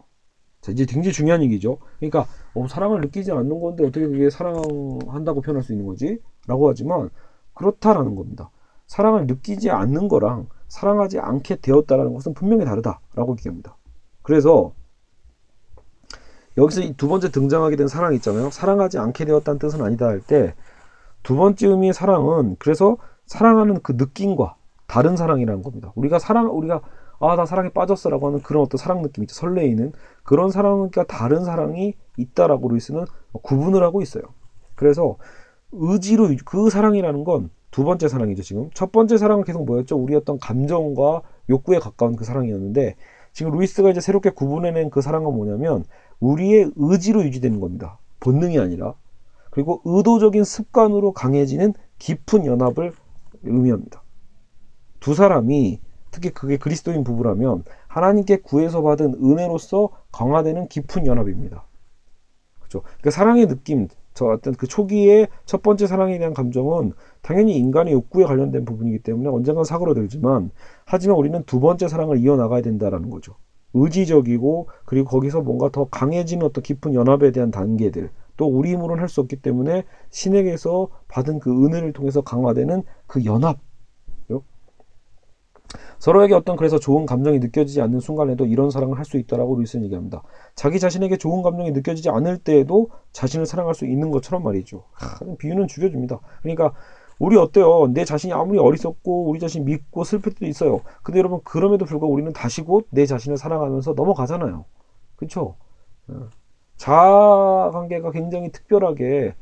자, 이제 굉장히 중요한 얘기죠. 그러니까 어, 사랑을 느끼지 않는 건데 어떻게 그게 사랑한다고 표현할 수 있는 거지? 라고 하지만 그렇다라는 겁니다. 사랑을 느끼지 않는 거랑 사랑하지 않게 되었다라는 것은 분명히 다르다라고 얘기합니다. 그래서 여기서 이두 번째 등장하게 된 사랑 있잖아요. 사랑하지 않게 되었다는 뜻은 아니다 할 때 두 번째 의미의 사랑은 그래서 사랑하는 그 느낌과 다른 사랑이라는 겁니다. 우리가 사랑, 우리가 아, 나 사랑에 빠졌어라고 하는 그런 어떤 사랑 느낌 있죠. 설레이는 그런 사랑과 다른 사랑이 있다라고 루이스는 구분을 하고 있어요. 그래서 의지로 그 사랑이라는 건 두 번째 사랑이죠, 지금. 첫 번째 사랑은 계속 뭐였죠? 우리 어떤 감정과 욕구에 가까운 그 사랑이었는데 지금 루이스가 이제 새롭게 구분해낸 그 사랑은 뭐냐면 우리의 의지로 유지되는 겁니다. 본능이 아니라. 그리고 의도적인 습관으로 강해지는 깊은 연합을 의미합니다. 두 사람이 특히 그게 그리스도인 부부라면 하나님께 구해서 받은 은혜로서 강화되는 깊은 연합입니다. 그죠? 그러니까 사랑의 느낌, 저 어떤 그 초기의 첫 번째 사랑에 대한 감정은 당연히 인간의 욕구에 관련된 부분이기 때문에 언젠간 사그러들지만 하지만 우리는 두 번째 사랑을 이어나가야 된다라는 거죠. 의지적이고 그리고 거기서 뭔가 더 강해지는 어떤 깊은 연합에 대한 단계들 또 우리 힘으로는 할 수 없기 때문에 신에게서 받은 그 은혜를 통해서 강화되는 그 연합 서로에게 어떤 그래서 좋은 감정이 느껴지지 않는 순간에도 이런 사랑을 할 수 있다라고 루이스는 얘기합니다. 자기 자신에게 좋은 감정이 느껴지지 않을 때에도 자신을 사랑할 수 있는 것처럼 말이죠. 하, 비유는 죽여줍니다. 그러니까 우리 어때요? 내 자신이 아무리 어리석고 우리 자신 믿고 슬플 때도 있어요. 근데 여러분 그럼에도 불구하고 우리는 다시 곧 내 자신을 사랑하면서 넘어가잖아요. 그렇죠? 자아 관계가 굉장히 특별하게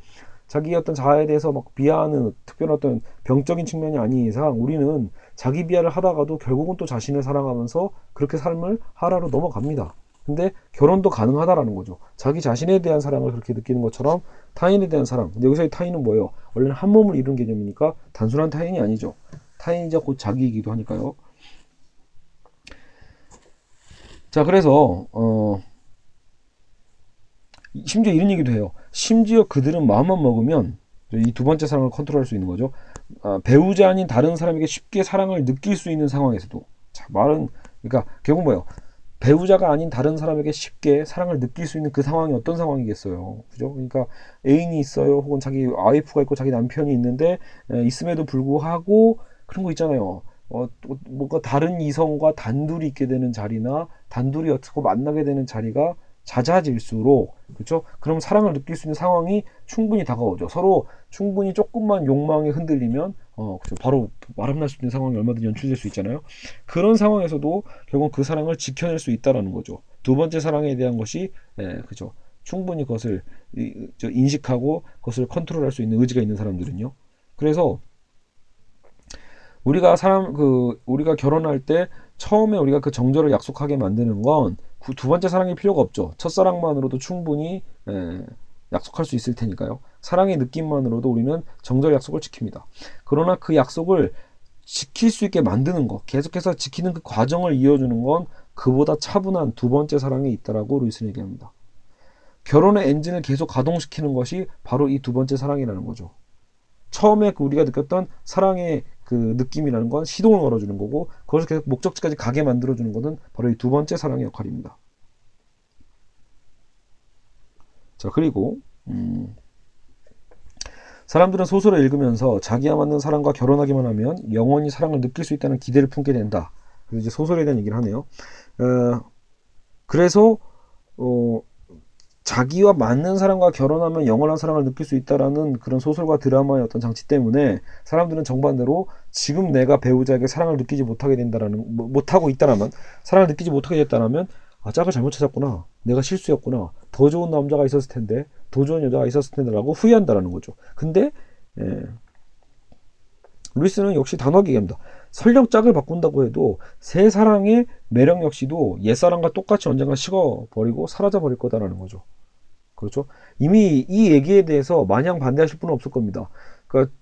자기 어떤 자아에 대해서 막 비하하는 특별한 어떤 병적인 측면이 아닌 이상 우리는 자기 비하를 하다가도 결국은 또 자신을 사랑하면서 그렇게 삶을 하라로 넘어갑니다. 근데 결혼도 가능하다라는 거죠. 자기 자신에 대한 사랑을 그렇게 느끼는 것처럼 타인에 대한 사랑. 근데 여기서의 타인은 뭐예요? 원래는 한 몸을 이룬 개념이니까 단순한 타인이 아니죠. 타인이자 곧 자기이기도 하니까요. 자, 그래서 어 심지어 이런 얘기도 해요. 심지어 그들은 마음만 먹으면 이 두 번째 사랑을 컨트롤할 수 있는 거죠. 아, 배우자 아닌 다른 사람에게 쉽게 사랑을 느낄 수 있는 상황에서도 자 말은 그러니까 결국 뭐예요? 배우자가 아닌 다른 사람에게 쉽게 사랑을 느낄 수 있는 그 상황이 어떤 상황이겠어요. 그죠? 그러니까 애인이 있어요. 혹은 자기 와이프가 있고 자기 남편이 있는데 에, 있음에도 불구하고 그런 거 있잖아요. 어, 뭔가 다른 이성과 단둘이 있게 되는 자리나 단둘이 어떻게 만나게 되는 자리가 잦아질수록 그렇죠? 그럼 사랑을 느낄 수 있는 상황이 충분히 다가오죠. 서로 충분히 조금만 욕망이 흔들리면 어 그렇죠. 바로 바람날 수 있는 상황이 얼마든지 연출될 수 있잖아요. 그런 상황에서도 결국 그 사랑을 지켜낼 수 있다라는 거죠. 두 번째 사랑에 대한 것이 예, 그죠. 충분히 그것을 인식하고 그것을 컨트롤할 수 있는 의지가 있는 사람들은요. 그래서 우리가 사람 그 우리가 결혼할 때 처음에 우리가 그 정절을 약속하게 만드는 건 두 번째 사랑이 필요가 없죠. 첫사랑만으로도 충분히 에, 약속할 수 있을 테니까요. 사랑의 느낌만으로도 우리는 정절 약속을 지킵니다. 그러나 그 약속을 지킬 수 있게 만드는 것, 계속해서 지키는 그 과정을 이어주는 건 그보다 차분한 두 번째 사랑이 있다라고 루이스는 얘기합니다. 결혼의 엔진을 계속 가동시키는 것이 바로 이 두 번째 사랑이라는 거죠. 처음에 그 우리가 느꼈던 사랑의 그 느낌이라는 건 시동을 걸어주는 거고 그것을 계속 목적지까지 가게 만들어주는 것은 바로 이 두 번째 사랑의 역할입니다. 자 그리고 음, 사람들은 소설을 읽으면서 자기와 맞는 사람과 결혼하기만 하면 영원히 사랑을 느낄 수 있다는 기대를 품게 된다. 그래서 이제 소설에 대한 얘기를 하네요. 어, 그래서 어, 자기와 맞는 사람과 결혼하면 영원한 사랑을 느낄 수 있다라는 그런 소설과 드라마의 어떤 장치 때문에 사람들은 정반대로 지금 내가 배우자에게 사랑을 느끼지 못하게 된다라는 뭐, 못하고 있다라면 사랑을 느끼지 못하게 됐다라면 아 짝을 잘못 찾았구나. 내가 실수였구나. 더 좋은 남자가 있었을 텐데 더 좋은 여자가 있었을 텐데라고 후회한다라는 거죠. 근데 예, 루이스는 역시 단호하게 얘기합니다. 설령 짝을 바꾼다고 해도 새 사랑의 매력 역시도 옛사랑과 똑같이 언젠가 식어버리고 사라져버릴 거다라는 거죠 그렇죠? 이미 이 얘기에 대해서 마냥 반대하실 분은 없을 겁니다. 그러니까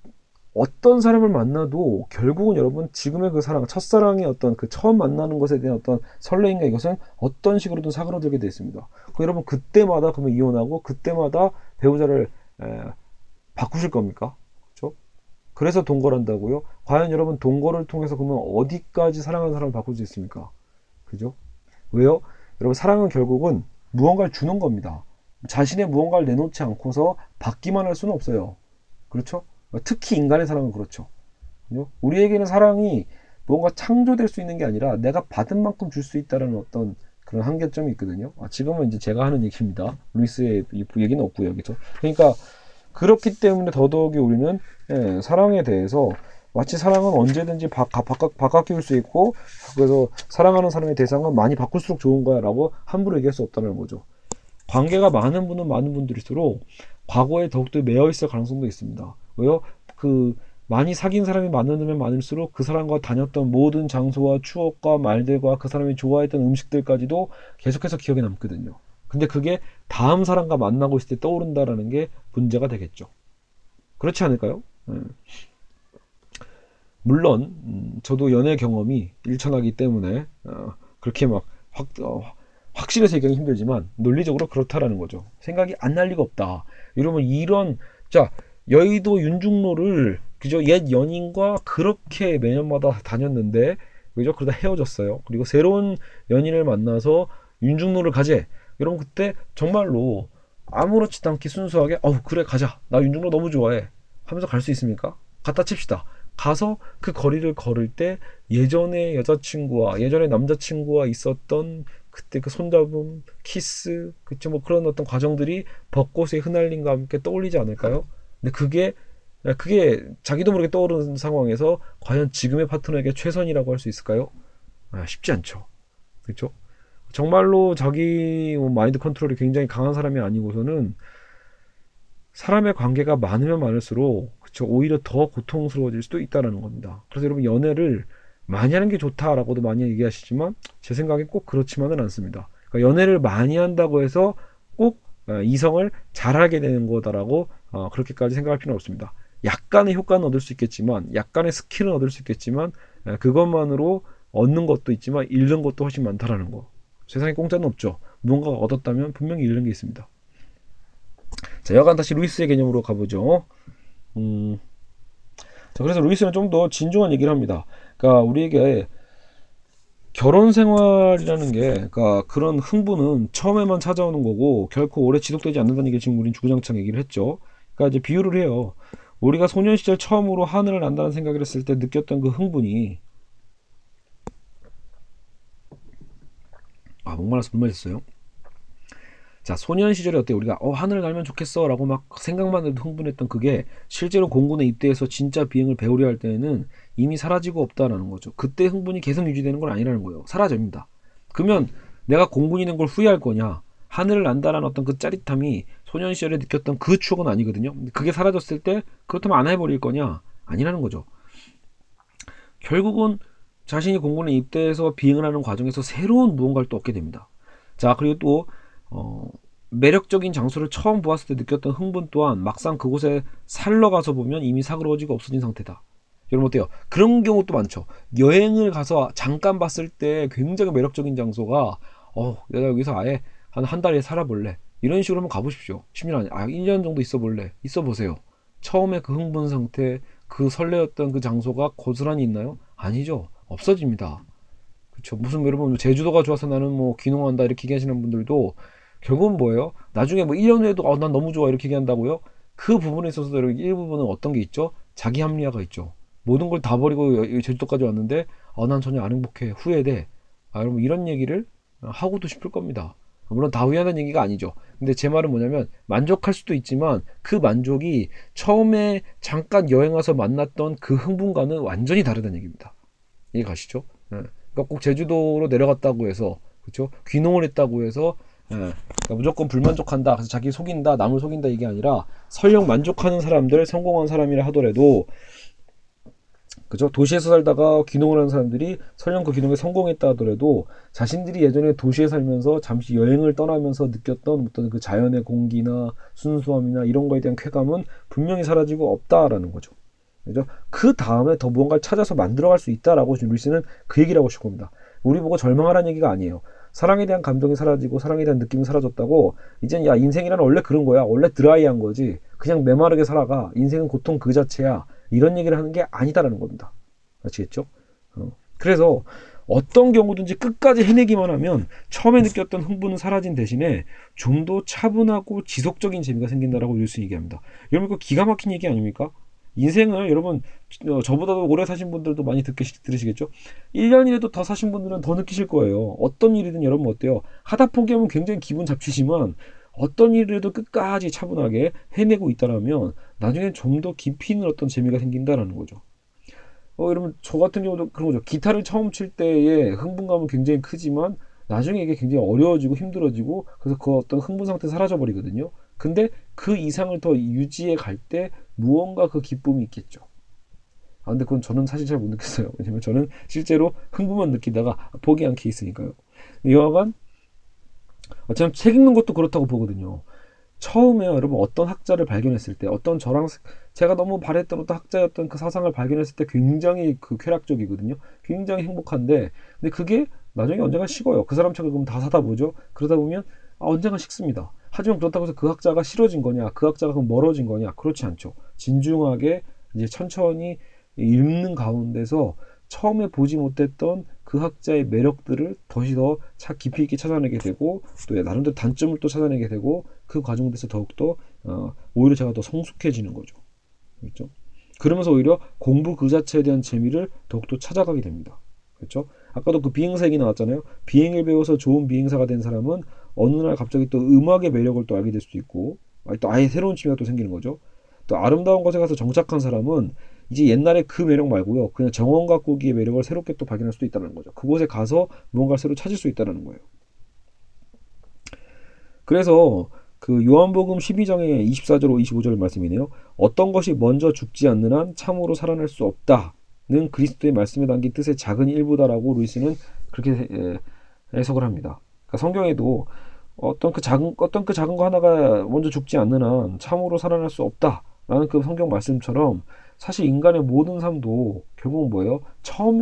어떤 사람을 만나도 결국은 여러분 지금의 그 사랑, 첫사랑의 어떤 그 처음 만나는 것에 대한 어떤 설레임과 이것은 어떤 식으로든 사그러들게 되어 있습니다. 그 여러분 그때마다 그러면 이혼하고 그때마다 배우자를 에, 바꾸실 겁니까? 그렇죠? 그래서 동거한다고요? 과연 여러분 동거를 통해서 그러면 어디까지 사랑하는 사람을 바꿀 수 있습니까? 그죠? 왜요? 여러분 사랑은 결국은 무언가를 주는 겁니다. 자신의 무언가를 내놓지 않고서 받기만 할 수는 없어요. 그렇죠? 특히 인간의 사랑은 그렇죠. 우리에게는 사랑이 무언가 창조될 수 있는 게 아니라 내가 받은 만큼 줄 수 있다는 어떤 그런 한계점이 있거든요. 아, 지금은 이제 제가 하는 얘기입니다. 루이스의 얘기는 없고요. 여기서. 그러니까 그렇기 때문에 더더욱이 우리는 예, 사랑에 대해서 마치 사랑은 언제든지 바, 바, 바, 바꿔 수 있고 그래서 사랑하는 사람의 대상은 많이 바꿀수록 좋은 거야 라고 함부로 얘기할 수 없다는 거죠. 관계가 많은 분은 많은 분들일수록 과거에 더욱더 매여 있을 가능성도 있습니다. 왜요? 그 많이 사귄 사람이 많으면 많을수록 그 사람과 다녔던 모든 장소와 추억과 말들과 그 사람이 좋아했던 음식들까지도 계속해서 기억에 남거든요. 근데 그게 다음 사람과 만나고 있을 때 떠오른다라는 게 문제가 되겠죠. 그렇지 않을까요? 네. 물론 음, 저도 연애 경험이 일천하기 때문에 어, 그렇게 막 확, 어, 확실해서 얘기하기 힘들지만 논리적으로 그렇다라는 거죠. 생각이 안 날 리가 없다. 이러면 이런 자 여의도 윤중로를 그죠 옛 연인과 그렇게 매년마다 다녔는데 그죠 그러다 헤어졌어요. 그리고 새로운 연인을 만나서 윤중로를 가재. 여러분 그때 정말로 아무렇지도 않게 순수하게 어 그래 가자 나 윤중로 너무 좋아해 하면서 갈 수 있습니까? 갖다 칩시다. 가서 그 거리를 걸을 때 예전에 여자친구와 예전에 남자친구와 있었던 그때 그 손잡음, 키스, 그쵸 뭐 그런 어떤 과정들이 벚꽃의 흩날림과 함께 떠올리지 않을까요? 근데 그게 그게 자기도 모르게 떠오르는 상황에서 과연 지금의 파트너에게 최선이라고 할 수 있을까요? 아, 쉽지 않죠. 그렇죠? 정말로 자기 뭐 마인드 컨트롤이 굉장히 강한 사람이 아니고서는 사람의 관계가 많으면 많을수록 그쵸 오히려 더 고통스러워질 수도 있다라는 겁니다. 그래서 여러분 연애를 많이 하는 게 좋다라고도 많이 얘기하시지만 제 생각에 꼭 그렇지만은 않습니다. 그러니까 연애를 많이 한다고 해서 꼭 어, 이성을 잘하게 되는 거다라고 어, 그렇게까지 생각할 필요는 없습니다. 약간의 효과는 얻을 수 있겠지만 약간의 스킬은 얻을 수 있겠지만 그것만으로 얻는 것도 있지만 잃는 것도 훨씬 많다라는 거. 세상에 공짜는 없죠. 무언가가 얻었다면 분명히 잃는 게 있습니다. 자, 여간 다시 루이스의 개념으로 가보죠. 음, 자, 그래서 루이스는 좀 더 진중한 얘기를 합니다. 그러니까 우리에게 결혼 생활이라는 게, 그러니까 그런 흥분은 처음에만 찾아오는 거고 결코 오래 지속되지 않는다는 게 지금 우린 주구장창 얘기를 했죠. 그러니까 이제 비유를 해요. 우리가 소년 시절 처음으로 하늘을 난다는 생각을 했을 때 느꼈던 그 흥분이 아 목말라서 물 마셨어요. 자 소년 시절에 어때 우리가 어 하늘을 날면 좋겠어라고 막 생각만 해도 흥분했던 그게 실제로 공군에 입대해서 진짜 비행을 배우려 할 때에는 이미 사라지고 없다라는 거죠. 그때 흥분이 계속 유지되는 건 아니라는 거예요. 사라집니다. 그러면 내가 공군이 된 걸 후회할 거냐? 하늘을 난다라는 어떤 그 짜릿함이 소년 시절에 느꼈던 그 추억은 아니거든요. 그게 사라졌을 때 그렇다면 안 해버릴 거냐? 아니라는 거죠. 결국은 자신이 공군에 입대해서 비행을 하는 과정에서 새로운 무언가를 또 얻게 됩니다. 자, 그리고 또, 어, 매력적인 장소를 처음 보았을 때 느꼈던 흥분 또한 막상 그곳에 살러 가서 보면 이미 사그러지고 없어진 상태다. 여러분 어때요? 그런 경우도 많죠. 여행을 가서 잠깐 봤을 때 굉장히 매력적인 장소가 어, 내가 여기서 아예 한 한 달에 살아볼래. 이런 식으로 한번 가보십시오. 10년 아니, 아, 1년 정도 있어 볼래. 있어 보세요. 처음에 그 흥분 상태, 그 설레었던 그 장소가 고스란히 있나요? 아니죠. 없어집니다. 그렇죠. 무슨 여러분 제주도가 좋아서 나는 뭐 귀농한다 이렇게 얘기하시는 분들도 결국은 뭐예요? 나중에 뭐 1년 후에도 어, 난 너무 좋아 이렇게 얘기한다고요? 그 부분에 여러분 일부분은 어떤 게 있죠? 자기 합리화가 있죠. 모든 걸 다 버리고 제주도까지 왔는데 어, 난 전혀 안 행복해 후회돼. 아, 여러분 이런 얘기를 하고도 싶을 겁니다. 물론 다 후회하는 얘기가 아니죠. 근데 제 말은 뭐냐면 만족할 수도 있지만 그 만족이 처음에 잠깐 여행 와서 만났던 그 흥분과는 완전히 다르다는 얘기입니다. 이해 가시죠? 예. 그러니까 꼭 제주도로 내려갔다고 해서 그렇죠? 귀농을 했다고 해서 예. 그러니까 무조건 불만족한다. 그래서 자기 속인다, 남을 속인다 이게 아니라 설령 만족하는 사람들, 성공한 사람이라 하더라도 그죠? 도시에서 살다가 귀농을 하는 사람들이 설령 그 귀농에 성공했다 하더라도 자신들이 예전에 도시에 살면서 잠시 여행을 떠나면서 느꼈던 어떤 그 자연의 공기나 순수함이나 이런 거에 대한 쾌감은 분명히 사라지고 없다라는 거죠. 그죠? 그 다음에 더 무언가를 찾아서 만들어갈 수 있다라고 지금 루이스는 그 얘기를 하고 싶은 겁니다. 우리 보고 절망하라는 얘기가 아니에요. 사랑에 대한 감동이 사라지고 사랑에 대한 느낌이 사라졌다고 이젠 야 인생이란 원래 그런 거야. 원래 드라이한 거지. 그냥 메마르게 살아가. 인생은 고통 그 자체야. 이런 얘기를 하는 게 아니다라는 겁니다. 아시겠죠? 어. 그래서 어떤 경우든지 끝까지 해내기만 하면 처음에 느꼈던 흥분은 사라진 대신에 좀 더 차분하고 지속적인 재미가 생긴다라고 윌슨 얘기합니다. 여러분 그 기가 막힌 얘기 아닙니까? 인생을 여러분 어, 저보다도 오래 사신 분들도 많이 듣기, 들으시겠죠? 1년이라도 더 사신 분들은 더 느끼실 거예요. 어떤 일이든 여러분 어때요? 하다 포기하면 굉장히 기분 잡치지만 어떤 일이라도 끝까지 차분하게 해내고 있다라면 나중엔 좀 더 깊이 있는 어떤 재미가 생긴다라는 거죠. 어, 여러분 저 같은 경우도 그런 거죠. 기타를 처음 칠 때의 흥분감은 굉장히 크지만 나중에 이게 굉장히 어려워지고 힘들어지고 그래서 그 어떤 흥분 상태 사라져 버리거든요. 근데 그 이상을 더 유지해 갈 때 무언가 그 기쁨이 있겠죠. 아 근데 그건 저는 사실 잘 못 느꼈어요. 왜냐면 저는 실제로 흥분만 느끼다가 포기한 케이스니까요. 여하간 어차피 책 읽는 것도 그렇다고 보거든요. 처음에 여러분 어떤 학자를 발견했을 때 어떤 저랑 제가 너무 바랬던 어떤 학자였던 그 사상을 발견했을 때 굉장히 그 쾌락적이거든요. 굉장히 행복한데 근데 그게 나중에 언젠가 식어요. 그 사람 책을 그럼 다 사다 보죠. 그러다 보면 아, 언젠가 식습니다. 하지만 그렇다고 해서 그 학자가 싫어진 거냐, 그 학자가 그럼 멀어진 거냐, 그렇지 않죠. 진중하게 이제 천천히 읽는 가운데서 처음에 보지 못했던 그 학자의 매력들을 더시 더 깊이 있게 찾아내게 되고 또 나름대로 단점을 또 찾아내게 되고 그 과정에서 더욱더 어, 오히려 제가 더 성숙해지는 거죠. 그렇죠? 그러면서 오히려 공부 그 자체에 대한 재미를 더욱더 찾아가게 됩니다. 그렇죠? 아까도 그 비행사 얘기 나왔잖아요. 비행을 배워서 좋은 비행사가 된 사람은 어느 날 갑자기 또 음악의 매력을 또 알게 될 수도 있고 또 아예 새로운 취미가 또 생기는 거죠. 또 아름다운 곳에 가서 정착한 사람은 이제 옛날에 그 매력 말고요. 그냥 정원 가꾸기의 매력을 새롭게 또 발견할 수도 있다는 거죠. 그곳에 가서 무언가를 새로 찾을 수 있다는 거예요. 그래서 그 요한복음 12장의 24절 25절 말씀이네요. 어떤 것이 먼저 죽지 않는 한 참으로 살아날 수 없다는 그리스도의 말씀에 담긴 뜻의 작은 일부다라고 루이스는 그렇게 해석을 합니다. 그러니까 성경에도 어떤 그 작은 어떤 그 작은 거 하나가 먼저 죽지 않는 한 참으로 살아날 수 없다라는 그 성경 말씀처럼 사실 인간의 모든 삶도 결국은 뭐예요?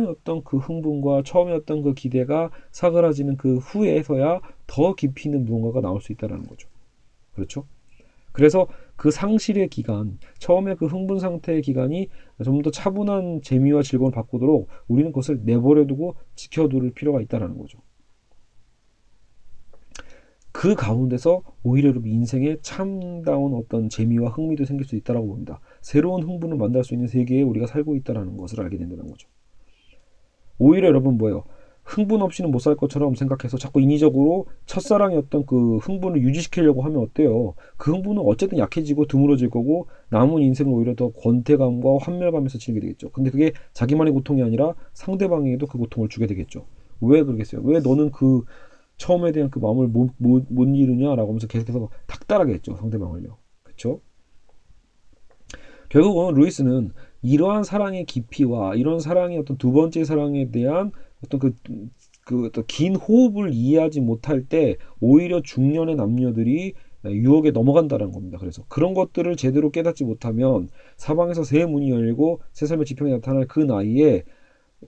어떤 그 흥분과 어떤 그 기대가 사그라지는 그 후에서야 더 깊이 있는 무언가가 나올 수 있다는 거죠. 그렇죠? 그래서 그 상실의 기간, 처음에 그 흥분 상태의 기간이 좀 더 차분한 재미와 즐거움을 바꾸도록 우리는 그것을 내버려두고 지켜둘 필요가 있다는 거죠. 그 가운데서 오히려 인생에 참다운 어떤 재미와 흥미도 생길 수 있다고 봅니다. 새로운 흥분을 만날 수 있는 세계에 우리가 살고 있다는 것을 알게 된다는 거죠. 오히려 여러분 뭐예요? 흥분 없이는 못 살 것처럼 생각해서 자꾸 인위적으로 첫사랑이었던 그 흥분을 유지시키려고 하면 어때요? 그 흥분은 어쨌든 약해지고 드물어질 거고 남은 인생을 오히려 더 권태감과 환멸감에서 지게 되겠죠. 근데 그게 자기만의 고통이 아니라 상대방에게도 그 고통을 주게 되겠죠. 왜 그러겠어요? 왜 너는 그 처음에 대한 그 마음을 못, 못, 못 이루냐라고 하면서 계속해서 닥달하게 했죠. 상대방을요. 그쵸? 결국은 루이스는 이러한 사랑의 깊이와 이런 사랑의 어떤 두 번째 사랑에 대한 어떤 그, 그 어떤 긴 호흡을 이해하지 못할 때 오히려 중년의 남녀들이 유혹에 넘어간다는 겁니다. 그래서 그런 것들을 제대로 깨닫지 못하면 사방에서 새 문이 열리고 새 삶의 지평이 나타날 그 나이에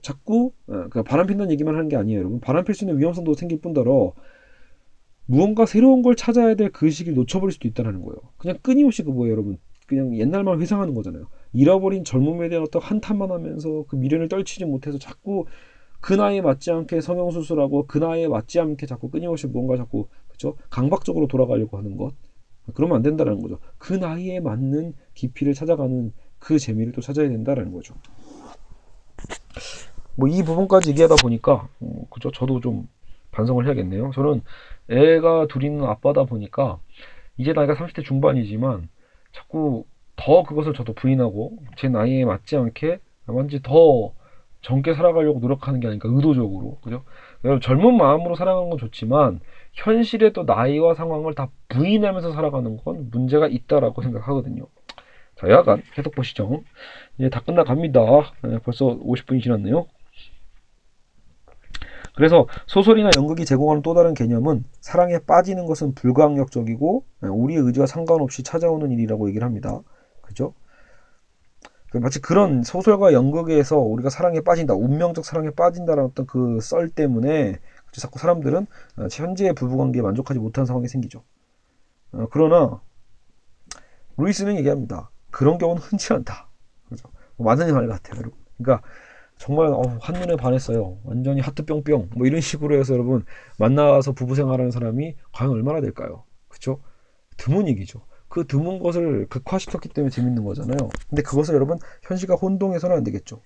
자꾸 그 바람 핀다는 얘기만 하는 게 아니에요, 여러분. 바람 필 수 있는 위험성도 생길 뿐더러 무언가 새로운 걸 찾아야 될 그 시기를 놓쳐버릴 수도 있다는 거예요. 그냥 끊임없이 그 뭐예요, 여러분. 그냥 옛날만 회상하는 거잖아요. 잃어버린 젊음에 대한 어떤 한탄만 하면서 그 미련을 떨치지 못해서 자꾸 그 나이에 맞지 않게 성형수술하고 그 나이에 맞지 않게 자꾸 끊임없이 뭔가 자꾸 그죠 강박적으로 돌아가려고 하는 것 그러면 안 된다는 거죠. 그 나이에 맞는 깊이를 찾아가는 그 재미를 또 찾아야 된다는 거죠. 뭐 이 부분까지 얘기하다 보니까 어, 그죠 저도 좀 반성을 해야겠네요. 저는 애가 둘 있는 아빠다 보니까 이제 나이가 30대 중반이지만 자꾸 더 그것을 저도 부인하고 제 나이에 맞지 않게 왠지 더 젊게 살아가려고 노력하는 게 아닐까 의도적으로 그죠? 젊은 마음으로 살아가는 건 좋지만 현실의 또 나이와 상황을 다 부인하면서 살아가는 건 문제가 있다라고 생각하거든요. 자, 여하간 계속 보시죠. 이제 다 끝나갑니다. 네, 벌써 50분이 지났네요. 그래서 소설이나 연극이 제공하는 또 다른 개념은 사랑에 빠지는 것은 불가항력적이고 네, 우리의 의지와 상관없이 찾아오는 일이라고 얘기를 합니다. 그죠? 그 마치 그런 소설과 연극에서 우리가 사랑에 빠진다, 운명적 사랑에 빠진다라는 어떤 그 썰 때문에 자꾸 사람들은 어, 현재의 부부관계에 만족하지 못한 상황이 생기죠. 어, 그러나 루이스는 얘기합니다. 그런 경우는 흔치 않다. 그죠? 뭐 맞는 말 같아요. 그러니까 정말 어, 한눈에 반했어요. 완전히 하트 뿅뿅. 뭐 이런 식으로 해서 여러분 만나서 부부 생활하는 사람이 과연 얼마나 될까요? 그렇죠? 드문 얘기죠. 그 드문 것을 극화시켰기 때문에 재밌는 거잖아요. 근데 그것을 여러분 현실과 혼동해서는 안 되겠죠.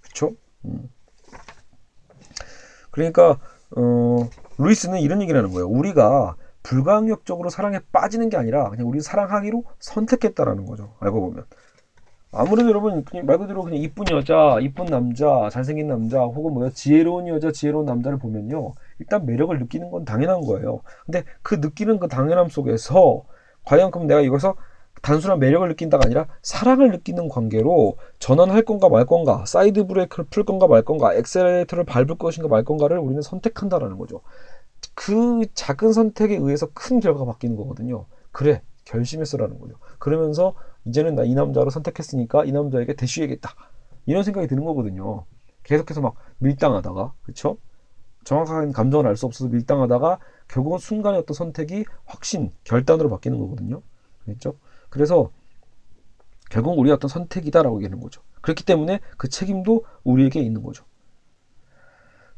그렇죠? 음. 그러니까 어, 루이스는 이런 얘기를 하는 거예요. 우리가 불가항력적으로 사랑에 빠지는 게 아니라 그냥 우리 사랑하기로 선택했다라는 거죠. 알고 보면. 아무래도 여러분 그냥 말 그대로 그냥 이쁜 여자, 이쁜 남자, 잘생긴 남자, 혹은 뭐야 지혜로운 여자, 지혜로운 남자를 보면요, 일단 매력을 느끼는 건 당연한 거예요. 근데 그 느끼는 그 당연함 속에서 과연 그럼 내가 이것서 단순한 매력을 느낀다가 아니라 사랑을 느끼는 관계로 전환할 건가 말 건가, 사이드 브레이크를 풀 건가 말 건가, 엑셀레이터를 밟을 것인가 말 건가를 우리는 선택한다라는 거죠. 그 작은 선택에 의해서 큰 결과가 바뀌는 거거든요. 그래, 결심했어라는 거죠. 그러면서 이제는 나 이 남자로 선택했으니까 이 남자에게 대쉬해야겠다. 이런 생각이 드는 거거든요. 계속해서 막 밀당하다가, 그쵸? 정확한 감정을 알 수 없어서 밀당하다가 결국은 순간의 어떤 선택이 확신, 결단으로 바뀌는 거거든요. 그렇죠? 그래서 결국 우리 어떤 선택이다라고 얘기하는 거죠. 그렇기 때문에 그 책임도 우리에게 있는 거죠.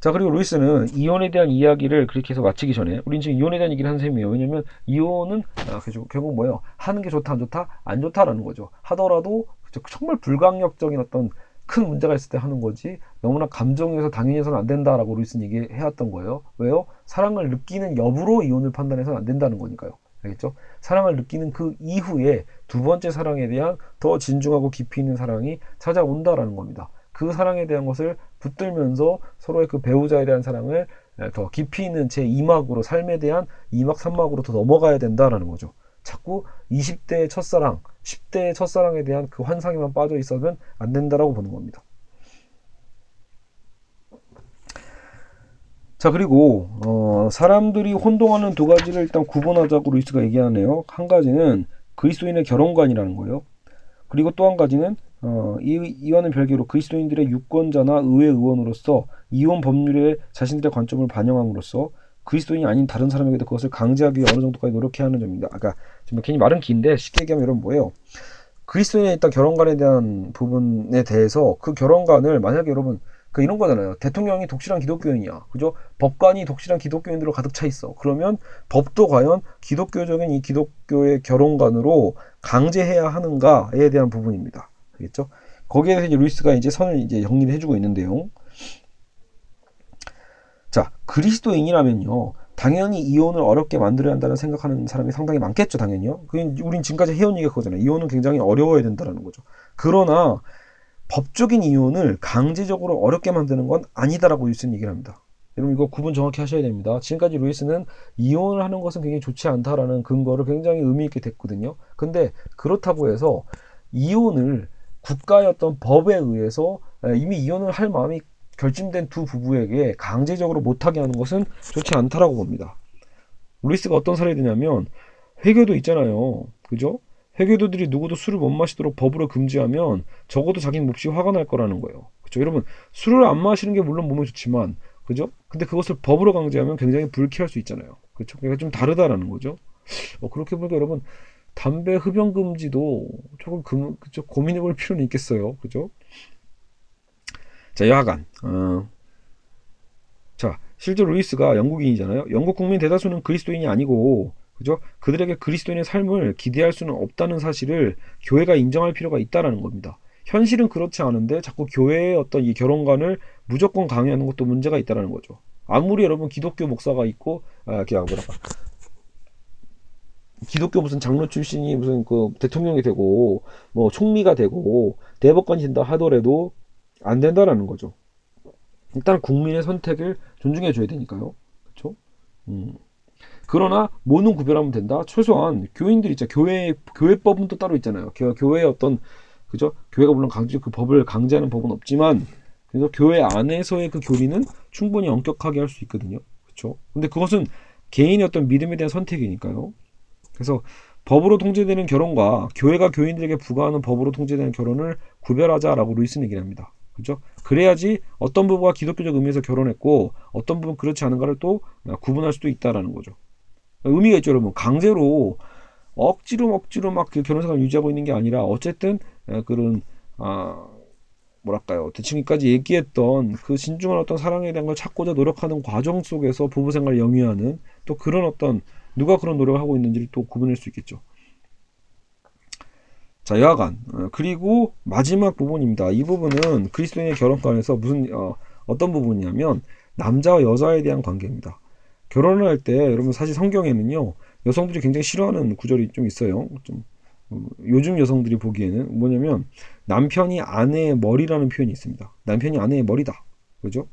자 그리고 루이스는 이혼에 대한 이야기를 그렇게 해서 마치기 전에 우린 지금 이혼에 대한 얘기를 한 셈이에요. 왜냐면 이혼은 아, 결국 뭐예요? 하는 게 좋다 안 좋다 안 좋다라는 거죠. 하더라도 정말 불강력적인 어떤 큰 문제가 있을 때 하는 거지 너무나 감정에서 당연히 해서는 안 된다라고 루이스는 얘기해왔던 거예요. 왜요? 사랑을 느끼는 여부로 이혼을 판단해서는 안 된다는 거니까요. 알겠죠? 사랑을 느끼는 그 이후에 두 번째 사랑에 대한 더 진중하고 깊이 있는 사랑이 찾아온다라는 겁니다. 그 사랑에 대한 것을 붙들면서 서로의 그 배우자에 대한 사랑을 더 깊이 있는 제 2막으로 삶에 대한 2막 3막으로 더 넘어가야 된다라는 거죠. 자꾸 20대의 첫사랑, 10대의 첫사랑에 대한 그 환상에만 빠져 있어면 안 된다라고 보는 겁니다. 자 그리고 어, 사람들이 혼동하는 두 가지를 일단 구분하자고 루이스가 얘기하네요. 한 가지는 그리스도인의 결혼관이라는 거예요. 그리고 또 한 가지는 어, 이, 이와는 별개로 그리스도인들의 유권자나 의회 의원으로서 이혼 법률에 자신들의 관점을 반영함으로써 그리스도인이 아닌 다른 사람에게도 그것을 강제하기 위해 어느 정도까지 노력해야 하는 점입니다. 아까 지금 괜히 말은 긴데 쉽게 얘기하면 이런 뭐예요? 그리스도인에 있던 결혼관에 대한 부분에 대해서 그 결혼관을 만약에 여러분 그 이런 거잖아요. 대통령이 독실한 기독교인이야. 그죠? 법관이 독실한 기독교인들로 가득 차 있어. 그러면 법도 과연 기독교적인 이 기독교의 결혼관으로 강제해야 하는가에 대한 부분입니다. 알겠죠? 거기에 대해서 이제 루이스가 이제 선을 이제 정리를 해주고 있는데요. 자, 그리스도인이라면요. 당연히 이혼을 어렵게 만들어야 한다는 생각하는 사람이 상당히 많겠죠, 당연히요. 그 우린 지금까지 해온 얘기가 그거잖아요. 이혼은 굉장히 어려워야 된다는 거죠. 그러나 법적인 이혼을 강제적으로 어렵게 만드는 건 아니다라고 루이스는 얘기를 합니다. 여러분 이거 구분 정확히 하셔야 됩니다. 지금까지 루이스는 이혼을 하는 것은 굉장히 좋지 않다라는 근거를 굉장히 의미 있게 됐거든요. 근데 그렇다고 해서 이혼을 국가의 어떤 법에 의해서 이미 이혼을 할 마음이 결심된 두 부부에게 강제적으로 못하게 하는 것은 좋지 않다라고 봅니다. 루이스가 어떤 사례 되냐면 회교도 있잖아요. 그죠? 회교도들이 누구도 술을 못 마시도록 법으로 금지하면 적어도 자기는 몹시 화가 날 거라는 거예요. 그죠? 여러분 술을 안 마시는 게 물론 몸에 좋지만 그죠? 근데 그것을 법으로 강제하면 굉장히 불쾌할 수 있잖아요. 그렇죠? 그러니까 좀 다르다라는 거죠. 어, 그렇게 보니까 여러분 담배 흡연 금지도 조금 금, 그죠? 고민해 볼 필요는 있겠어요. 그죠? 자, 여하간. 어. 자, 실제로 루이스가 영국인이잖아요. 영국 국민 대다수는 그리스도인이 아니고 그죠? 그들에게 그리스도인의 삶을 기대할 수는 없다는 사실을 교회가 인정할 필요가 있다라는 겁니다. 현실은 그렇지 않은데 자꾸 교회의 어떤 이 결혼관을 무조건 강요하는 것도 문제가 있다라는 거죠. 아무리 여러분 기독교 목사가 있고 아, 그냥 뭐랄까 기독교 무슨 장로 출신이 무슨 그 대통령이 되고 뭐 총리가 되고 대법관이 된다 하더라도 안 된다라는 거죠. 일단 국민의 선택을 존중해 줘야 되니까요. 그렇죠? 음. 그러나 뭐는 구별하면 된다. 최소한 교인들 있죠. 교회 교회법은 또 따로 있잖아요. 교, 교회의 어떤 그죠? 교회가 물론 강제 그 법을 강제하는 법은 없지만 그래서 교회 안에서의 그 교리는 충분히 엄격하게 할 수 있거든요. 그렇죠? 근데 그것은 개인의 어떤 믿음에 대한 선택이니까요. 그래서 법으로 통제되는 결혼과 교회가 교인들에게 부과하는 법으로 통제되는 결혼을 구별하자라고 루이스는 얘기를 합니다. 그죠? 그래야지 어떤 부부가 기독교적 의미에서 결혼했고 어떤 부분 그렇지 않은가를 또 구분할 수도 있다라는 거죠. 의미가 있죠, 여러분. 강제로 억지로 억지로 막 그 결혼 생활 유지하고 있는 게 아니라 어쨌든 그런 아 뭐랄까요 대충까지 얘기했던 그 신중한 어떤 사랑에 대한 걸 찾고자 노력하는 과정 속에서 부부 생활을 영위하는 또 그런 어떤 누가 그런 노력을 하고 있는지를 또 구분할 수 있겠죠. 자, 여하간 어, 그리고 마지막 부분입니다. 이 부분은 그리스도인의 결혼관에서 무슨 어, 어떤 부분이냐면 남자와 여자에 대한 관계입니다. 결혼을 할 때 여러분 사실 성경에는요 여성들이 굉장히 싫어하는 구절이 좀 있어요. 좀 음, 요즘 여성들이 보기에는 뭐냐면 남편이 아내의 머리라는 표현이 있습니다. 남편이 아내의 머리다. 그죠?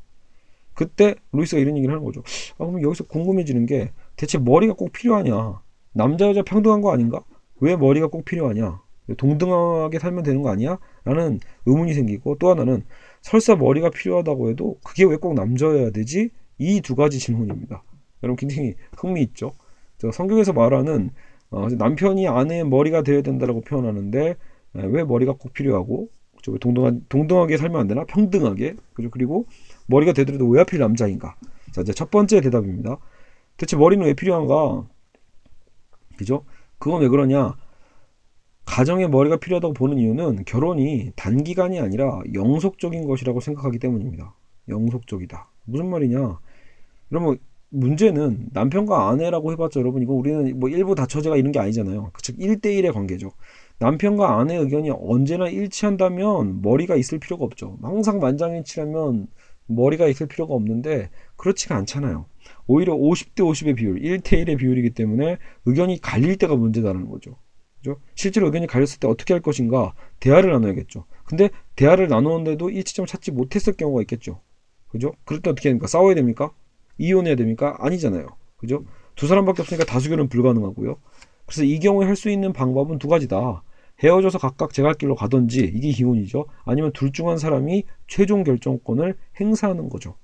그때 루이스가 이런 얘기를 하는 거죠. 아, 그럼 여기서 궁금해지는 게 대체 머리가 꼭 필요하냐? 남자 여자 평등한 거 아닌가? 왜 머리가 꼭 필요하냐? 동등하게 살면 되는 거 아니야? 라는 의문이 생기고 또 하나는 설사 머리가 필요하다고 해도 그게 왜 꼭 남자여야 되지? 이 두 가지 질문입니다. 여러분 굉장히 흥미있죠? 성경에서 말하는 어, 남편이 아내의 머리가 되어야 된다라고 표현하는데 왜 머리가 꼭 필요하고? 동등한, 동등하게 살면 안 되나? 평등하게 그죠? 그리고 머리가 되더라도 왜 하필 남자인가? 자 이제 첫 번째 대답입니다. 대체 머리는 왜 필요한가? 그죠? 그건 왜 그러냐? 가정에 머리가 필요하다고 보는 이유는 결혼이 단기간이 아니라 영속적인 것이라고 생각하기 때문입니다. 영속적이다. 무슨 말이냐? 그러면 문제는 남편과 아내라고 해봤자 여러분 이거 우리는 뭐 일부 다처제가 이런 게 아니잖아요. 즉 1대1의 관계죠. 남편과 아내의 의견이 언제나 일치한다면 머리가 있을 필요가 없죠. 항상 만장일치라면 머리가 있을 필요가 없는데 그렇지가 않잖아요. 오히려 50대 50의 비율, 1대1의 비율이기 때문에 의견이 갈릴 때가 문제다라는 거죠. 그죠? 실제로 의견이 갈렸을 때 어떻게 할 것인가 대화를 나눠야겠죠. 근데 대화를 나누는데도 일치점을 찾지 못했을 경우가 있겠죠. 그죠? 그럴 때 어떻게 합니까? 싸워야 됩니까? 이혼해야 됩니까? 아니잖아요. 그죠? 두 사람밖에 없으니까 다수결은 불가능하고요. 그래서 이 경우에 할 수 있는 방법은 두 가지다. 헤어져서 각각 제갈 길로 가든지 이게 기혼이죠. 아니면 둘 중 한 사람이 최종 결정권을 행사하는 거죠.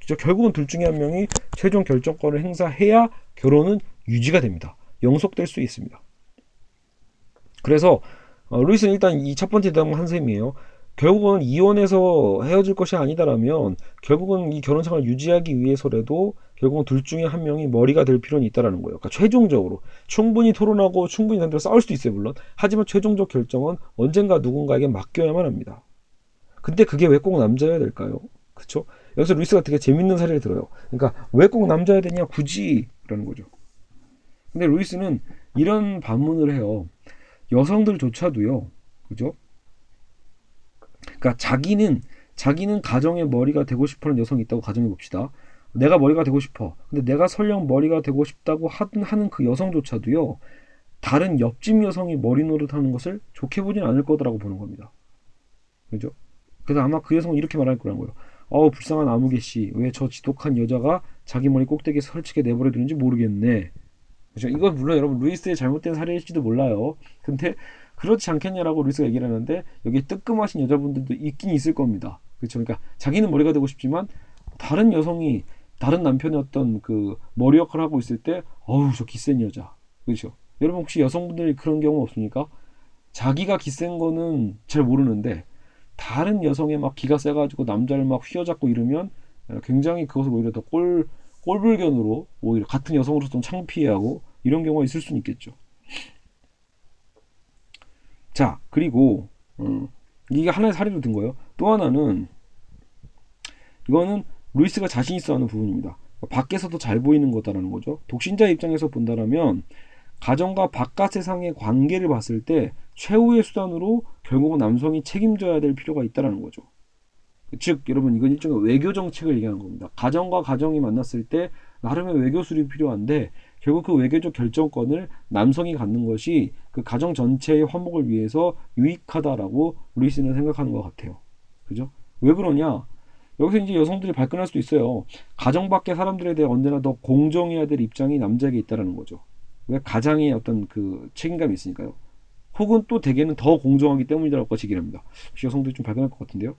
그죠? 결국은 둘 중에 한 명이 최종 결정권을 행사해야 결혼은 유지가 됩니다. 영속될 수 있습니다. 그래서 어, 루이스는 일단 이 첫 번째 대답은 한 셈이에요. 결국은 이혼해서 헤어질 것이 아니다라면 결국은 이 결혼 생활을 유지하기 위해서라도 결국은 둘 중에 한 명이 머리가 될 필요는 있다라는 거예요. 그러니까 최종적으로 충분히 토론하고 충분히 상대로 싸울 수도 있어요 물론. 하지만 최종적 결정은 언젠가 누군가에게 맡겨야만 합니다. 근데 그게 왜 꼭 남자여야 될까요? 그렇죠? 여기서 루이스가 되게 재밌는 사례를 들어요. 그러니까 왜 꼭 남자여야 되냐 굳이 라는 거죠. 근데 루이스는 이런 반문을 해요. 여성들조차도요. 그죠? 그러니까 자기는 자기는 가정의 머리가 되고 싶어하는 여성이 있다고 가정해 봅시다. 내가 머리가 되고 싶어. 근데 내가 설령 머리가 되고 싶다고 하는 그 여성조차도요. 다른 옆집 여성이 머리 노릇하는 것을 좋게 보진 않을 거다라고 보는 겁니다. 그죠? 그래서 아마 그 여성은 이렇게 말할 거란 거예요. 어우 불쌍한 아무개 씨, 왜 저 지독한 여자가 자기 머리 꼭대기에 설치게 내버려 두는지 모르겠네. 그죠? 이건 물론 여러분 루이스의 잘못된 사례일지도 몰라요. 근데 그렇지 않겠냐라고 루이스가 얘기를 하는데 여기 뜨끔하신 여자분들도 있긴 있을 겁니다. 그렇죠? 그러니까 자기는 머리가 되고 싶지만 다른 여성이 다른 남편의 어떤 그 머리 역할을 하고 있을 때 어우 저 기센 여자 그렇죠 여러분 혹시 여성분들이 그런 경우 없습니까 자기가 기센 거는 잘 모르는데 다른 여성의 막 기가 세가지고 남자를 막 휘어잡고 이러면 굉장히 그것을 오히려 더 꼴, 꼴불견으로 오히려 같은 여성으로서 좀 창피해하고 이런 경우가 있을 수는 있겠죠 자 그리고 음, 이게 하나의 사례로 든 거예요 또 하나는 이거는 루이스가 자신 있어 하는 부분입니다. 밖에서도 잘 보이는 거다라는 거죠. 독신자 입장에서 본다면 가정과 바깥 세상의 관계를 봤을 때 최후의 수단으로 결국은 남성이 책임져야 될 필요가 있다라는 거죠. 즉 여러분 이건 일종의 외교 정책을 얘기하는 겁니다. 가정과 가정이 만났을 때 나름의 외교 술이 필요한데 결국 그 외교적 결정권을 남성이 갖는 것이 그 가정 전체의 화목을 위해서 유익하다라고 루이스는 생각하는 것 같아요. 그죠? 왜 그러냐? 여기서 이제 여성들이 발끈할 수도 있어요. 가정 밖의 사람들에 대해 언제나 더 공정해야 될 입장이 남자에게 있다라는 거죠. 왜 가장의 어떤 그 책임감이 있으니까요. 혹은 또 대개는 더 공정하기 때문이라고 지기를 합니다. 혹시 여성들이 좀 발견할 것 같은데요.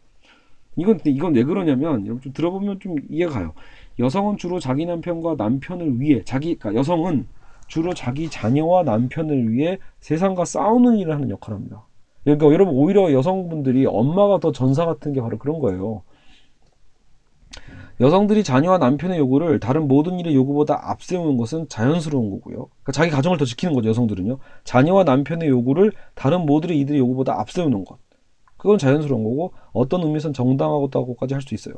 이건 이건 왜 그러냐면 여러분 좀 들어보면 좀 이해가 가요. 여성은 주로 자기 남편과 남편을 위해 자기 그러니까 여성은 주로 자기 자녀와 남편을 위해 세상과 싸우는 일을 하는 역할을 합니다. 그러니까 여러분 오히려 여성분들이 엄마가 더 전사 같은 게 바로 그런 거예요. 여성들이 자녀와 남편의 요구를 다른 모든 일의 요구보다 앞세우는 것은 자연스러운 거고요. 그러니까 자기 가정을 더 지키는 거죠, 여성들은요. 자녀와 남편의 요구를 다른 모든 이들의 요구보다 앞세우는 것. 그건 자연스러운 거고 어떤 의미에서는 정당하다고까지 할 수 있어요.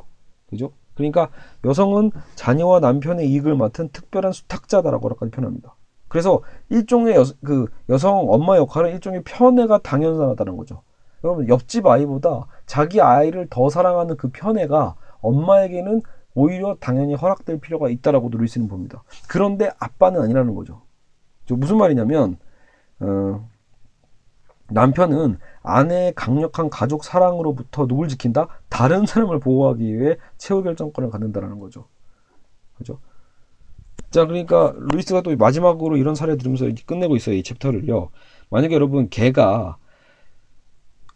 그죠? 그러니까 여성은 자녀와 남편의 이익을 맡은 특별한 수탁자다라고까지 표현합니다. 그래서 일종의 여, 그 여성 엄마 역할은 일종의 편애가 당연하다는 거죠. 여러분 옆집 아이보다 자기 아이를 더 사랑하는 그 편애가 엄마에게는 오히려 당연히 허락될 필요가 있다라고 루이스는 봅니다. 그런데 아빠는 아니라는 거죠. 무슨 말이냐면 어, 남편은 아내의 강력한 가족 사랑으로부터 누굴 지킨다? 다른 사람을 보호하기 위해 최후 결정권을 갖는다라는 거죠. 그죠? 자, 그러니까 루이스가 또 마지막으로 이런 사례 들으면서 끝내고 있어요. 이 챕터를요. 만약에 여러분 개가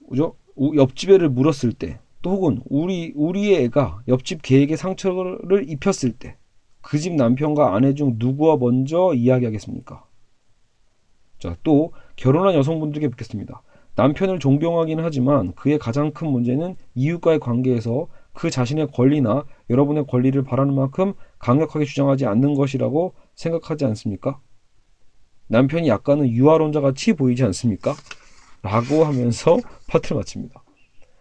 그죠? 옆집 애를 물었을 때 또 혹은 우리 우리의 애가 옆집 개에게 상처를 입혔을 때 그 집 남편과 아내 중 누구와 먼저 이야기하겠습니까? 자, 또 결혼한 여성분들께 묻겠습니다. 남편을 존경하기는 하지만 그의 가장 큰 문제는 이웃과의 관계에서 그 자신의 권리나 여러분의 권리를 바라는 만큼 강력하게 주장하지 않는 것이라고 생각하지 않습니까? 남편이 약간은 유아론자 같이 보이지 않습니까? 라고 하면서 파트를 마칩니다.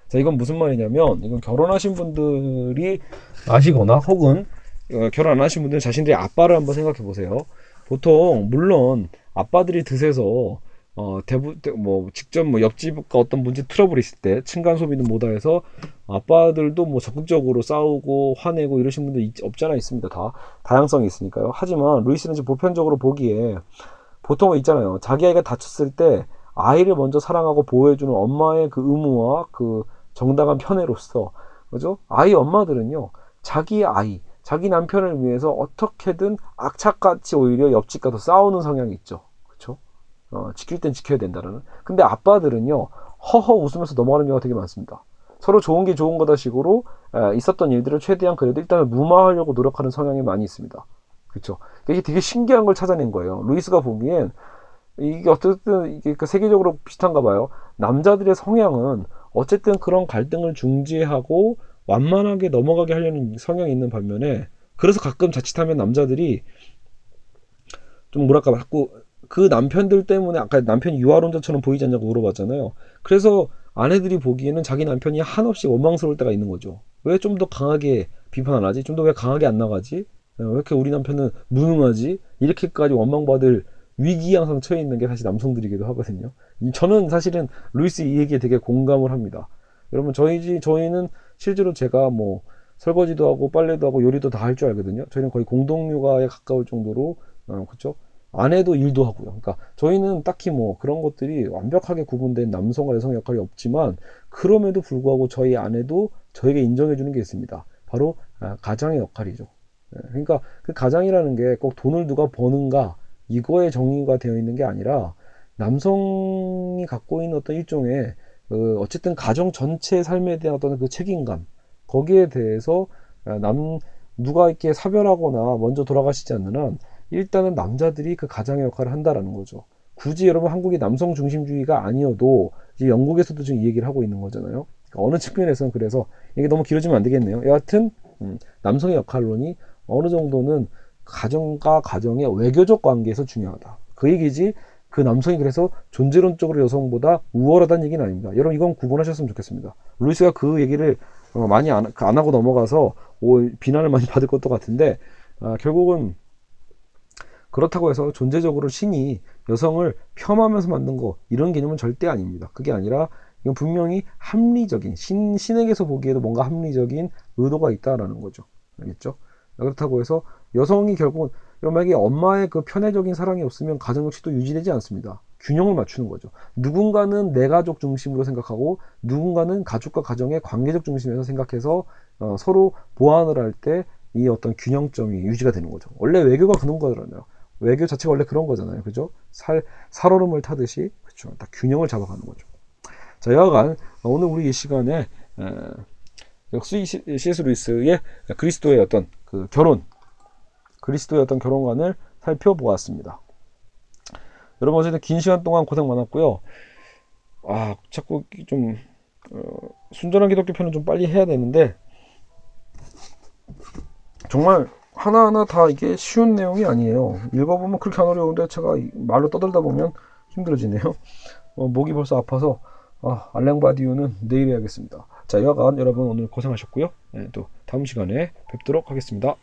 자, 이건 무슨 말이냐면, 이건 결혼하신 분들이 아시거나, 혹은 어, 결혼 안 하신 분들은 자신들의 아빠를 한번 생각해 보세요. 보통, 물론, 아빠들이 드세서, 어, 대부, 뭐, 직접 뭐, 옆집과 어떤 문제 트러블이 있을 때, 층간 소비는 뭐다 해서, 아빠들도 뭐 적극적으로 싸우고, 화내고 이러신 분들 있, 없잖아 있습니다. 다. 다양성이 있으니까요. 하지만, 루이스는 지금 보편적으로 보기에, 보통 있잖아요. 자기 아이가 다쳤을 때, 아이를 먼저 사랑하고 보호해주는 엄마의 그 의무와 그 정당한 편애로서 그죠? 아이 엄마들은요 자기 아이 자기 남편을 위해서 어떻게든 악착같이 오히려 옆집과 더 싸우는 성향이 있죠? 어, 지킬 땐 지켜야 된다는. 근데 아빠들은요 허허 웃으면서 넘어가는 경우가 되게 많습니다. 서로 좋은 게 좋은 거다 식으로 에, 있었던 일들을 최대한 그래도 일단 무마하려고 노력하는 성향이 많이 있습니다. 그렇죠 이게 되게 신기한 걸 찾아낸 거예요. 루이스가 보기엔 이게 어쨌든 이게 그 세계적으로 비슷한가 봐요. 남자들의 성향은 어쨌든 그런 갈등을 중지하고 완만하게 넘어가게 하려는 성향이 있는 반면에 그래서 가끔 자칫하면 남자들이 좀 뭐랄까 자꾸 그 남편들 때문에 아까 남편이 유아론자처럼 보이지 않냐고 물어봤잖아요. 그래서 아내들이 보기에는 자기 남편이 한없이 원망스러울 때가 있는 거죠. 왜 좀 더 강하게 비판 안 하지? 좀 더 왜 강하게 안 나가지? 왜 이렇게 우리 남편은 무능하지? 이렇게까지 원망받을 위기 항상 처해 있는 게 사실 남성들이기도 하거든요. 저는 사실은 루이스 이 얘기에 되게 공감을 합니다. 여러분 저희 집 저희는 실제로 제가 뭐 설거지도 하고 빨래도 하고 요리도 다 할 줄 알거든요. 저희는 거의 공동 육아에 가까울 정도로 어, 그렇죠. 아내도 일도 하고요. 그러니까 저희는 딱히 뭐 그런 것들이 완벽하게 구분된 남성과 여성 역할이 없지만 그럼에도 불구하고 저희 아내도 저에게 인정해 주는 게 있습니다. 바로 아, 가장의 역할이죠. 예, 그러니까 그 가장이라는 게 꼭 돈을 누가 버는가 이거에 정의가 되어 있는 게 아니라 남성이 갖고 있는 어떤 일종의 그 어쨌든 가정 전체의 삶에 대한 어떤 그 책임감 거기에 대해서 아, 남 누가 이렇게 사별하거나 먼저 돌아가시지 않는 한 일단은 남자들이 그 가장의 역할을 한다라는 거죠. 굳이 여러분 한국이 남성 중심주의가 아니어도 이제 영국에서도 지금 이 얘기를 하고 있는 거잖아요. 그러니까 어느 측면에서는 그래서 이게 너무 길어지면 안 되겠네요. 여하튼 음, 남성의 역할론이 어느 정도는 가정과 가정의 외교적 관계에서 중요하다. 그 얘기지 그 남성이 그래서 존재론적으로 여성보다 우월하다는 얘기는 아닙니다. 여러분 이건 구분하셨으면 좋겠습니다. 루이스가 그 얘기를 어, 많이 안, 안 하고 넘어가서 오, 비난을 많이 받을 것도 같은데 아, 결국은 그렇다고 해서 존재적으로 신이 여성을 폄하하면서 만든 거 이런 개념은 절대 아닙니다. 그게 아니라 이건 분명히 합리적인 신 신에게서 보기에도 뭔가 합리적인 의도가 있다라는 거죠. 알겠죠? 그렇다고 해서 여성이 결국은 만약에 엄마의 그 편애적인 사랑이 없으면 가정 역시도 유지되지 않습니다. 균형을 맞추는 거죠. 누군가는 내 가족 중심으로 생각하고 누군가는 가족과 가정의 관계적 중심에서 생각해서 어, 서로 보완을 할 때 이 어떤 균형점이 유지가 되는 거죠. 원래 외교가 그런 거잖아요. 외교 자체가 원래 그런 거잖아요. 그죠? 살, 살얼음을 타듯이, 그죠? 딱 균형을 잡아가는 거죠. 자, 여하간, 오늘 우리 이 시간에, 에, C.S. 루이스의 그리스도의 어떤 그 결혼, 그리스도의 어떤 결혼관을 살펴보았습니다. 여러분, 어쨌든 긴 시간 동안 고생 많았고요. 아, 자꾸 좀, 어, 순전한 기독교 편은 좀 빨리 해야 되는데, 정말 하나하나 다 이게 쉬운 내용이 아니에요. 읽어보면 그렇게 안 어려운데 제가 말로 떠들다 보면 힘들어지네요. 어, 목이 벌써 아파서 아, 알랭바디우는 내일 해야겠습니다. 자, 여하간 여러분 오늘 고생하셨고요. 네, 또 다음 시간에 뵙도록 하겠습니다.